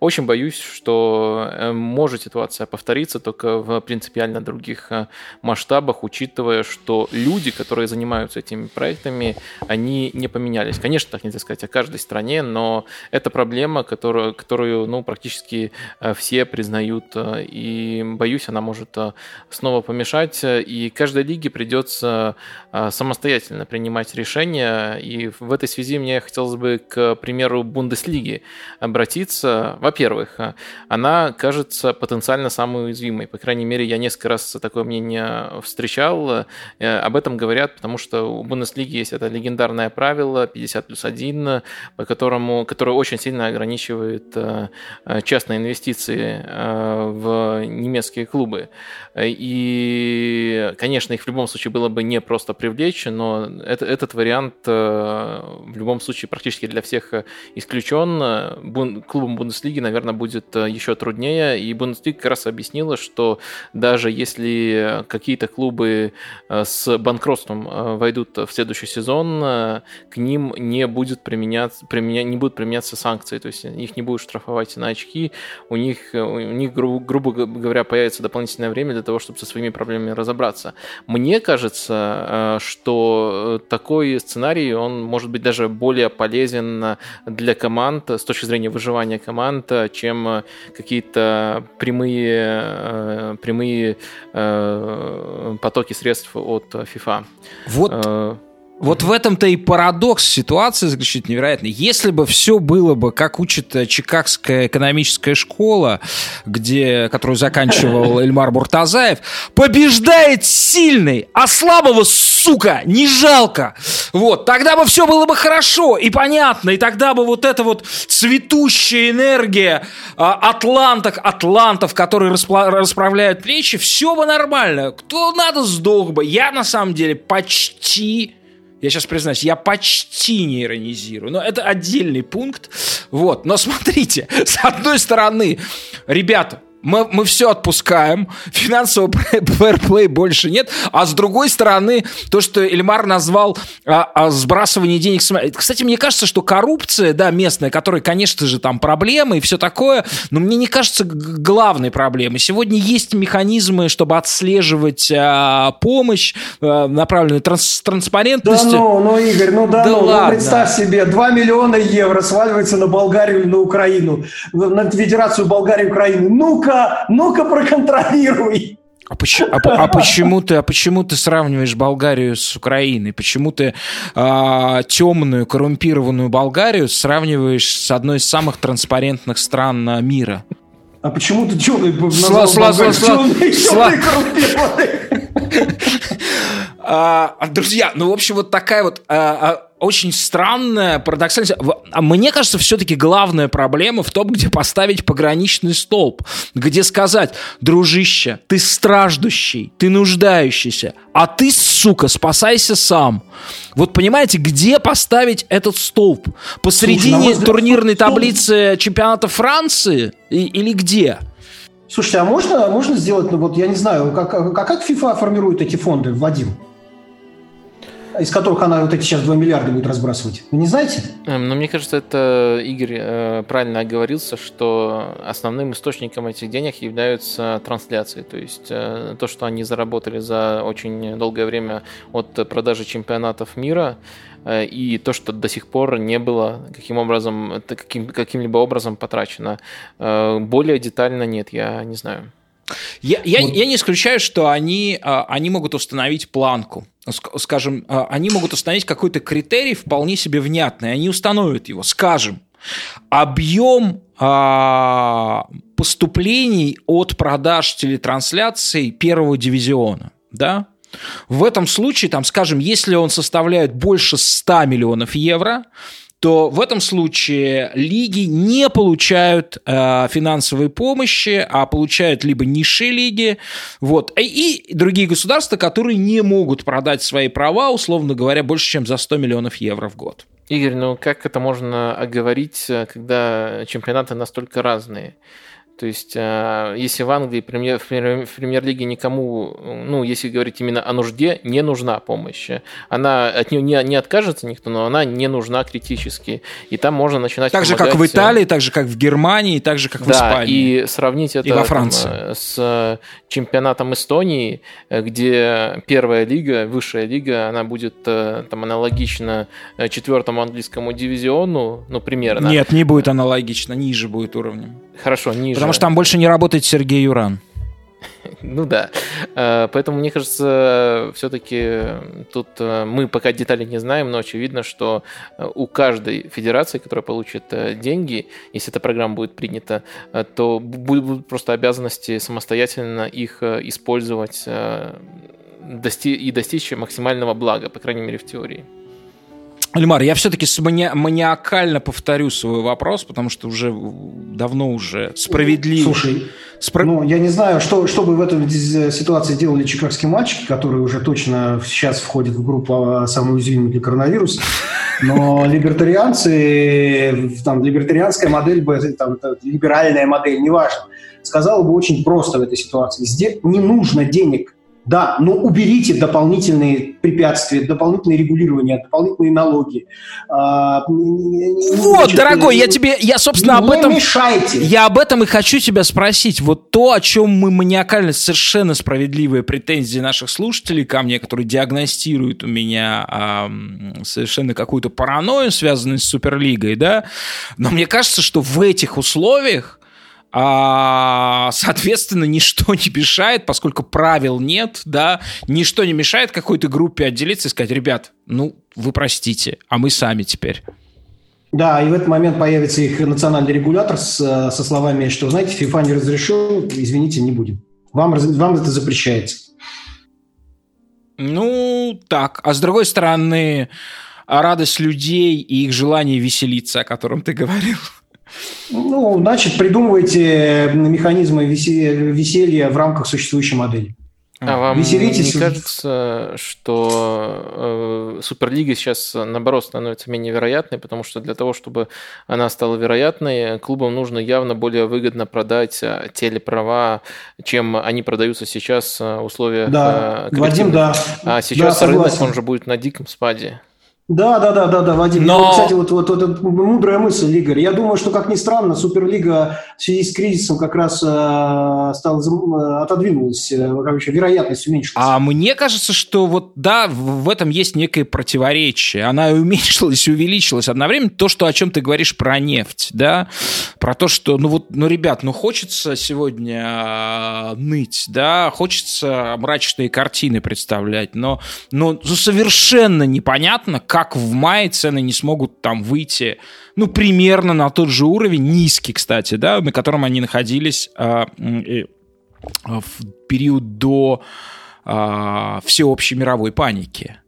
Очень боюсь, что может может ситуация повториться, только в принципиально других э, масштабах, учитывая, что люди, которые занимаются этими проектами, они не поменялись. Конечно, так нельзя сказать о каждой стране, но это проблема, которую, которую ну, практически э, все признают, э, и, боюсь, она может снова помешать, и каждой лиге придется самостоятельно принимать решения, и в этой связи мне хотелось бы к примеру Бундеслиги обратиться. Во-первых, она кажется потенциально самый уязвимый. По крайней мере, я несколько раз такое мнение встречал. Э, об этом говорят, потому что у Бундеслиги есть это легендарное правило 50 плюс 1, по которому, которое очень сильно ограничивает э, частные инвестиции э, в немецкие клубы. И, конечно, их в любом случае было бы не просто привлечь, но это, этот вариант в любом случае практически для всех исключен. Бун, клубам Бундеслиги, наверное, будет еще труднее. И Бундеслига как раз объяснила, что даже если какие-то клубы с банкротством войдут в следующий сезон, к ним не будет применяться, применя, не будут применяться санкции, то есть их не будут штрафовать на очки, у них, у них грубо, грубо говоря, появится дополнительное время для того, чтобы со своими проблемами разобраться. Мне кажется, э, что такой сценарий, он может быть даже более полезен для команд с точки зрения выживания команд, чем какие-то прямые, э, прямые э, потоки средств от FIFA. Вот вот в этом-то и парадокс ситуации заключительно невероятный. Если бы все было бы, как учит э, Чикагская экономическая школа, где, которую заканчивал <laughs> Эльмар Буртазаев, побеждает сильный, а слабого, сука, не жалко. Вот, тогда бы все было бы хорошо и понятно, и тогда бы вот эта вот цветущая энергия а, атланток, атлантов, которые распла- расправляют плечи, все бы нормально. Кто надо, сдох бы. Я, на самом деле, почти я сейчас признаюсь, я почти не иронизирую, но это отдельный пункт. Вот, но смотрите, <laughs> с одной стороны, ребята, мы, мы все отпускаем, <laughs> финансового <laughs> фэрплей больше нет, а с другой стороны, то, что Эльмар назвал а, а, сбрасывание денег... Кстати, мне кажется, что коррупция, да, местная, которая, конечно же, там проблемы и все такое, но мне не кажется главной проблемой. Сегодня есть механизмы, чтобы отслеживать а, помощь, а, направленную транс транспарентностью. Да ну, ну, Игорь, ну да, да ну, ну ладно. ну, представь себе, 2 миллиона евро сваливается на Болгарию или на Украину, на Федерацию Болгарии и Украины. Ну-ка, ну-ка, ну-ка проконтролируй. А почему, а, а почему ты, а почему ты сравниваешь Болгарию с Украиной? Почему ты а, темную коррумпированную Болгарию сравниваешь с одной из самых транспарентных стран а, мира? А почему ты назвал сла, сла, сла, коррумпированный? <laughs> А, друзья, ну, в общем, вот такая вот очень странная, парадоксальная... Мне кажется, все-таки главная проблема в том, где поставить пограничный столб, где сказать, дружище, ты страждущий, ты нуждающийся, а ты, сука, спасайся сам. Вот понимаете, где поставить этот столб? Посредине Слушай, турнирной столб... таблицы чемпионата Франции или где? Слушайте, а можно, можно сделать, ну вот я не знаю, как, как, как FIFA формирует эти фонды, Вадим? Из которых она вот эти сейчас 2 миллиарда будет разбрасывать. Вы не знаете? Эм, ну, мне кажется, это Игорь э, правильно оговорился, что основным источником этих денег являются трансляции. То есть э, то, что они заработали за очень долгое время от продажи чемпионатов мира, э, и то, что до сих пор не было каким образом, каким, каким-либо образом потрачено. Более детально нет, я не знаю. Я, я, я не исключаю, что они, они могут установить планку. Скажем, а, они могут установить какой-то критерий вполне себе внятный. Они установят его. Скажем, объем а, поступлений от продаж телетрансляций первого дивизиона. Да? В этом случае, там, скажем, если он составляет больше 100 миллионов евро, то в этом случае лиги не получают э, финансовой помощи, а получают либо низшие лиги, вот, и, и другие государства, которые не могут продать свои права, условно говоря, больше, чем за 100 миллионов евро в год. Игорь, ну как это можно оговорить, э, когда чемпионаты настолько разные? То есть, а, если в Англии премьер, в премьер-лиге никому, ну, если говорить именно о нужде, не нужна помощь. Она от нее не, не откажется никто, но она не нужна критически. И там можно начинать Так же, как в Италии, так же, как в Германии, так же, как да, в Испании. и сравнить это и во Франции. Там, с чемпионатом Эстонии, где первая лига, высшая лига, она будет э, там аналогична четвертому английскому дивизиону, ну, примерно. Нет, не будет аналогично, ниже будет уровнем. Хорошо, ниже. Потому что там больше не работает Сергей Юран. <laughs> Ну да. Э, поэтому, мне кажется, все-таки тут э, мы пока детали не знаем, но очевидно, что э, у каждой федерации, которая получит деньги, если эта программа будет принята, то будут просто обязанности самостоятельно их использовать и достичь максимального блага, по крайней мере, в теории. Альмар, я все-таки мани- маниакально повторю свой вопрос, потому что уже давно уже справедливо. Слушай, Спро... ну, я не знаю, что, что бы в этой ситуации делали чикагские мальчики, которые уже точно сейчас входят в группу а, самых уязвимых для коронавируса. Но либертарианцы, там, либертарианская модель, там, либеральная модель, неважно, сказала бы очень просто в этой ситуации. Здесь не нужно денег да, но уберите дополнительные препятствия, дополнительные регулирования, дополнительные налоги. А, вот, значит, дорогой, я тебе, я, собственно, об этом... мешайте. Я об этом и хочу тебя спросить. Вот то, о чем мы маниакально, совершенно справедливые претензии наших слушателей ко мне, которые диагностируют у меня а, совершенно какую-то паранойю, связанную с Суперлигой, да, но мне кажется, что в этих условиях а, соответственно, ничто не мешает, поскольку правил нет, да, ничто не мешает какой-то группе отделиться и сказать, ребят, ну, вы простите, а мы сами теперь. Да, и в этот момент появится их национальный регулятор с, со словами, что, знаете, FIFA не разрешил, извините, не будем. Вам, вам это запрещается. Ну, так. А с другой стороны, радость людей и их желание веселиться, о котором ты говорил. Ну, значит, придумывайте механизмы веселья в рамках существующей модели. А вам Веселитесь. не кажется, что э, Суперлига сейчас, наоборот, становится менее вероятной, потому что для того, чтобы она стала вероятной, клубам нужно явно более выгодно продать э, телеправа, чем они продаются сейчас в условиях да, Вадим, да. А сейчас да, рынок, он же будет на диком спаде. Да, да, да, да, да, Вадим. Но... Я, кстати, вот, вот, вот мудрая мысль, Игорь. Я думаю, что, как ни странно, Суперлига в связи с кризисом как раз э, стала, э, отодвинулась, э, короче, вероятность уменьшилась. А мне кажется, что вот, да, в этом есть некое противоречие. Она <laughs> уменьшилась и увеличилась одновременно. То, что, о чем ты говоришь про нефть, да, про то, что, ну вот, ну, ребят, ну хочется сегодня э, ныть, да, хочется мрачные картины представлять, но, но ну, совершенно непонятно, как как в мае цены не смогут там выйти, ну, примерно на тот же уровень, низкий, кстати, да, на котором они находились э, э, в период до э, всеобщей мировой паники.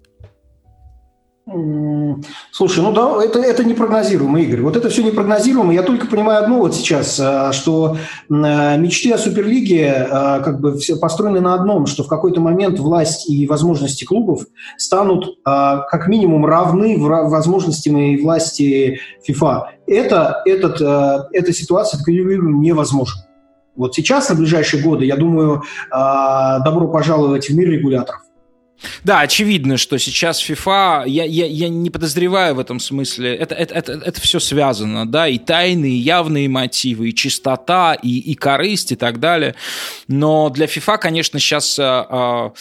Слушай, ну да, это, это непрогнозируемо, Игорь. Вот это все непрогнозируемо. Я только понимаю одно вот сейчас, а, что а, мечты о Суперлиге а, как бы все построены на одном, что в какой-то момент власть и возможности клубов станут как минимум равны возможностям и власти ФИФА. Это, этот, эта ситуация невозможна. Вот сейчас, на ближайшие годы, я думаю, добро пожаловать в мир регуляторов. Да, очевидно, что сейчас FIFA, я, я, я не подозреваю в этом смысле, это, это, это, это все связано, да, и тайные, и явные мотивы, и чистота, и, и корысть, и так далее. Но для FIFA, конечно, сейчас... А, а,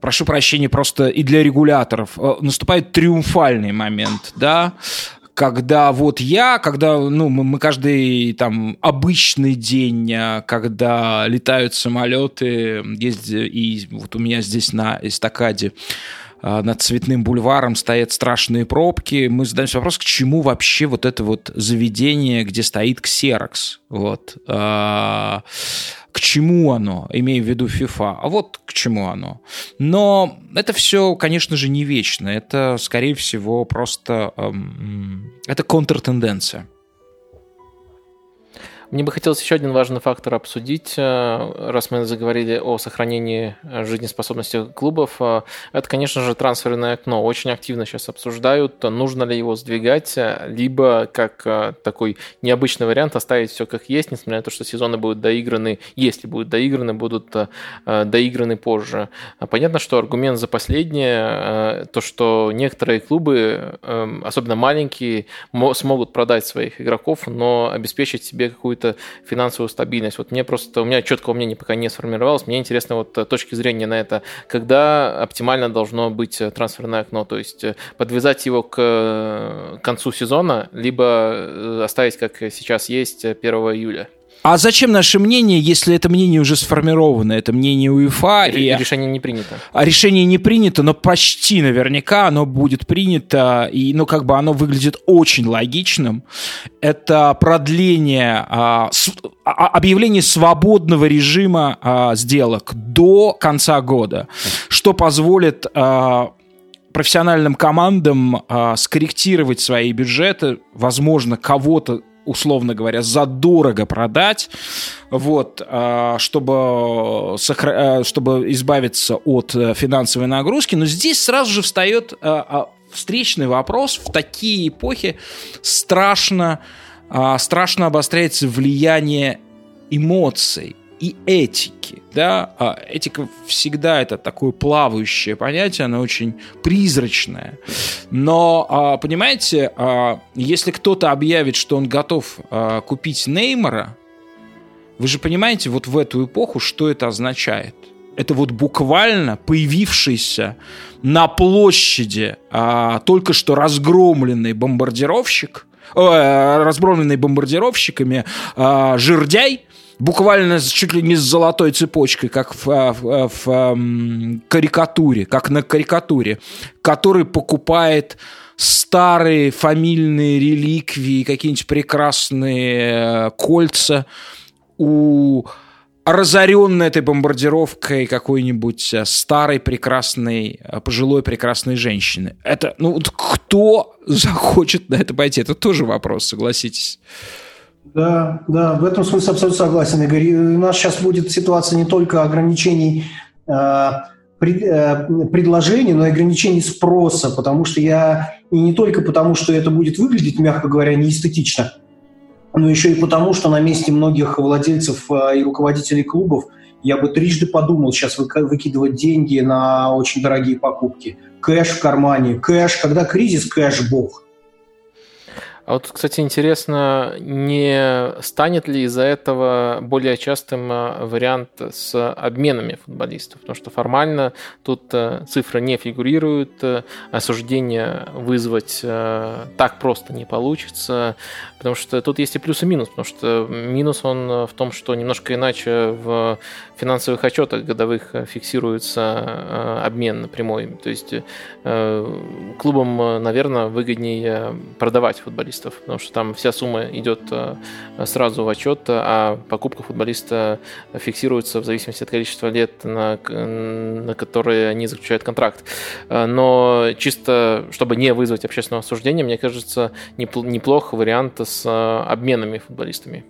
прошу прощения, просто и для регуляторов а, наступает триумфальный момент, да, когда вот я, когда, ну, мы, мы каждый там обычный день, а, когда летают самолеты, есть, и вот у меня здесь на эстакаде а, над Цветным бульваром стоят страшные пробки. Мы задаемся вопрос, к чему вообще вот это вот заведение, где стоит ксерокс. Вот. К чему оно, имея в виду FIFA, а вот к чему оно. Но это все, конечно же, не вечно. Это, скорее всего, просто эм, это контртенденция. Мне бы хотелось еще один важный фактор обсудить, э, раз мы заговорили о сохранении жизнеспособности клубов. Э, это, конечно же, трансферное окно. Очень активно сейчас обсуждают, нужно ли его сдвигать, э, либо как такой необычный вариант оставить все как есть, несмотря на то, что сезоны будут доиграны, если будут доиграны, будут доиграны позже. Понятно, что аргумент за последнее, то, что некоторые клубы, особенно маленькие, смогут продать своих игроков, но обеспечить себе какую-то какую-то финансовую стабильность. Вот мне просто, у меня четкого мнения пока не сформировалось. Мне интересно вот э, точки зрения на это, когда оптимально должно быть э, трансферное окно, то есть э, подвязать его к концу сезона, либо оставить, как сейчас есть, 1 июля. А зачем наше мнение, если это мнение уже сформировано? Это мнение УЕФА. И, и решение не принято. А решение не принято, но почти наверняка оно будет принято. И, ну, как бы оно выглядит очень логичным. Это продление, а, с, а, а объявление свободного режима а, сделок до конца года, что позволит а, профессиональным командам а, скорректировать свои бюджеты, возможно, кого-то условно говоря, задорого продать, вот, а, чтобы, а, чтобы избавиться от э, финансовой нагрузки. Но здесь сразу же встает а, встречный вопрос. В такие эпохи страшно, страшно обостряется влияние эмоций и этики. Да? А этика всегда это такое плавающее понятие, оно очень призрачное. Но, а, понимаете, а, если кто-то объявит, что он готов купить Неймара, вы же понимаете, вот в эту эпоху, что это означает? Это вот буквально появившийся на площади а, только что разгромленный бомбардировщик, э, разгромленный бомбардировщиками а, жердяй, буквально чуть ли не с золотой цепочкой, как в, а, в, а, в, карикатуре, как на карикатуре, который покупает старые фамильные реликвии, какие-нибудь прекрасные э, кольца у разоренной этой бомбардировкой какой-нибудь э, старой прекрасной, э, пожилой прекрасной женщины. Это, ну, кто захочет на это пойти? Это тоже вопрос, согласитесь. Да, да, в этом смысле абсолютно согласен, Игорь. У нас сейчас будет ситуация не только ограничений э, пред, э, предложений, но и ограничений спроса, потому что я, и не только потому, что это будет выглядеть, мягко говоря, неэстетично, но еще и потому, что на месте многих владельцев э, и руководителей клубов я бы трижды подумал сейчас выкидывать деньги на очень дорогие покупки. Кэш в кармане, кэш, когда кризис, кэш бог. А вот, кстати, интересно, не станет ли из-за этого более частым э, вариант с обменами футболистов? Потому что формально тут э, цифры не фигурируют, э, осуждение вызвать так просто не получится, потому что тут есть и плюс и минус, потому что минус он в том, что немножко иначе в финансовых отчетах годовых фиксируется обмен напрямую. То есть клубам, наверное, выгоднее продавать футболистов футболистов, потому что там вся сумма идет э, сразу в отчет, а покупка футболиста фиксируется в зависимости от количества лет, на, на которые они заключают контракт. Э, но чисто, чтобы не вызвать общественного осуждения, мне кажется, неплохо вариант с э, обменами футболистами.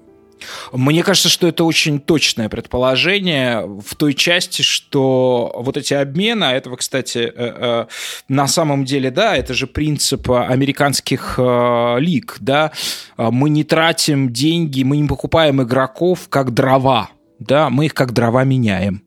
Мне кажется, что это очень точное предположение в той части, что вот эти обмены, а этого, кстати, э, э, на самом деле, да, это же принцип американских э, лиг, да, мы не тратим деньги, мы не покупаем игроков как дрова, да, мы их как дрова меняем.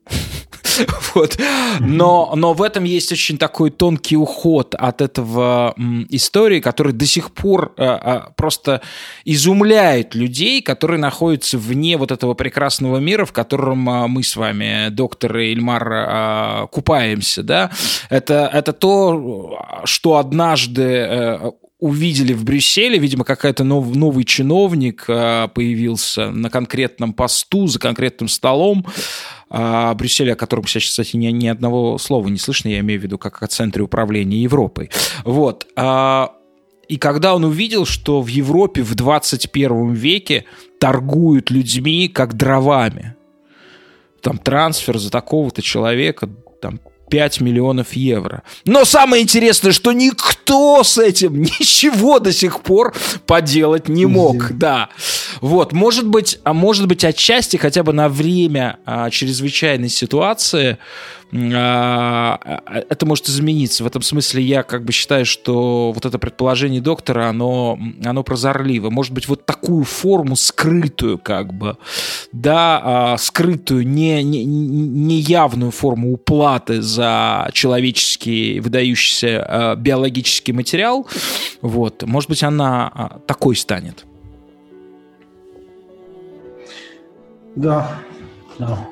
<laughs> Вот. Но, но в этом есть очень такой тонкий уход от этого истории, который до сих пор а, а, просто изумляет людей, которые находятся вне вот этого прекрасного мира, в котором а, мы с вами, доктор Ильмар, а, купаемся. Да? Это, это то, что однажды а, увидели в Брюсселе, видимо, какая-то нов, новый чиновник э, появился на конкретном посту, за конкретным столом, а, Брюсселе, о котором сейчас, кстати, ни, ни одного слова не слышно, я имею в виду как о центре управления Европой. Вот. А, и когда он увидел, что в Европе в 21 веке торгуют людьми как дровами, там трансфер за такого-то человека, там 5 миллионов евро. Но самое интересное, что никто с этим <laughs> ничего до сих пор поделать не мог. Да. Вот, может быть, а может быть отчасти хотя бы на время а, чрезвычайной ситуации а, а, это может измениться. В этом смысле я как бы считаю, что вот это предположение доктора, оно, оно прозорливо. Может быть, вот такую форму скрытую как бы, да, а, скрытую, не, не, не явную форму уплаты за человеческий выдающийся биологический материал, вот, может быть, она такой станет. Да, да.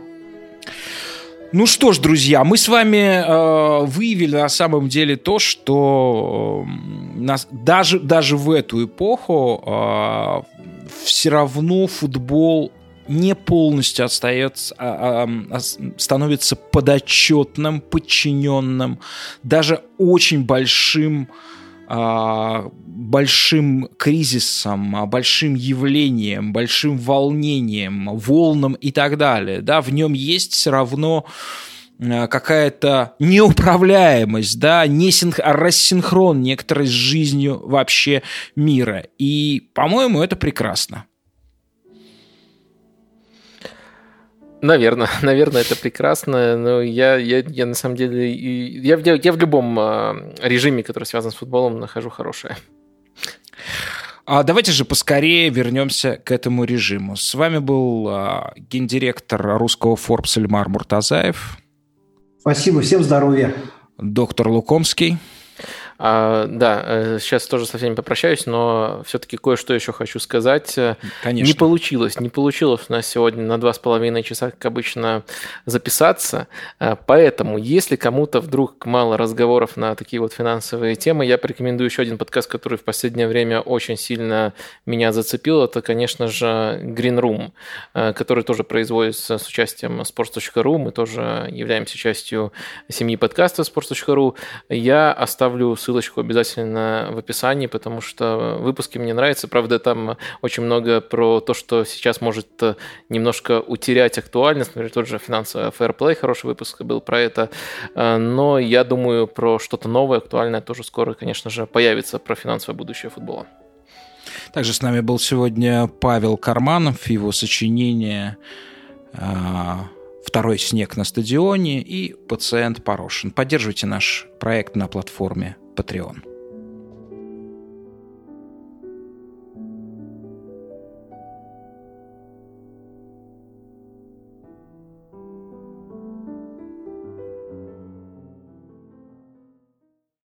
Ну что ж, друзья, мы с вами э, выявили на самом деле то, что э, нас, даже, даже в эту эпоху э, все равно футбол не полностью остается, а, а, становится подотчетным, подчиненным, даже очень большим большим кризисом, а, большим явлением, большим волнением, волнам и так далее. Да, в нем есть все равно какая-то неуправляемость, да, не синх... рассинхрон некоторой с жизнью вообще мира. И, по-моему, это прекрасно. Наверное, <laughs> наверное, это прекрасно, но я, я, я на самом деле, я, я, я в любом а, режиме, который связан с футболом, нахожу хорошее. А давайте же поскорее вернемся к этому режиму. С вами был а, гендиректор русского Forbes Эльмар Муртазаев. Спасибо, всем здоровья. Доктор Лукомский. А, да, сейчас э, тоже со всеми попрощаюсь, но все-таки кое-что еще хочу сказать. Э, Конечно. Не получилось, не получилось у нас сегодня на два с половиной часа, как обычно, записаться. Э, поэтому, если кому-то вдруг мало разговоров на такие вот финансовые темы, я порекомендую еще один подкаст, который в последнее время очень сильно меня зацепил. Это, конечно же, Green Room, который тоже производится с участием sports.ru. Мы тоже являемся частью семьи подкаста sports.ru. Я оставлю ссылочку обязательно в описании, потому что выпуски мне нравятся. Правда, там очень много про то, что сейчас может э, немножко утерять актуальность. Например, тот же финансовый Play, хороший выпуск был про это. Э, но я думаю, про что-то новое, актуальное тоже скоро, конечно же, появится про финансовое будущее футбола. Также с нами был сегодня Павел Карманов, его сочинение э, «Второй снег на стадионе» и «Пациент Порошин». Поддерживайте наш проект на платформе Patreon.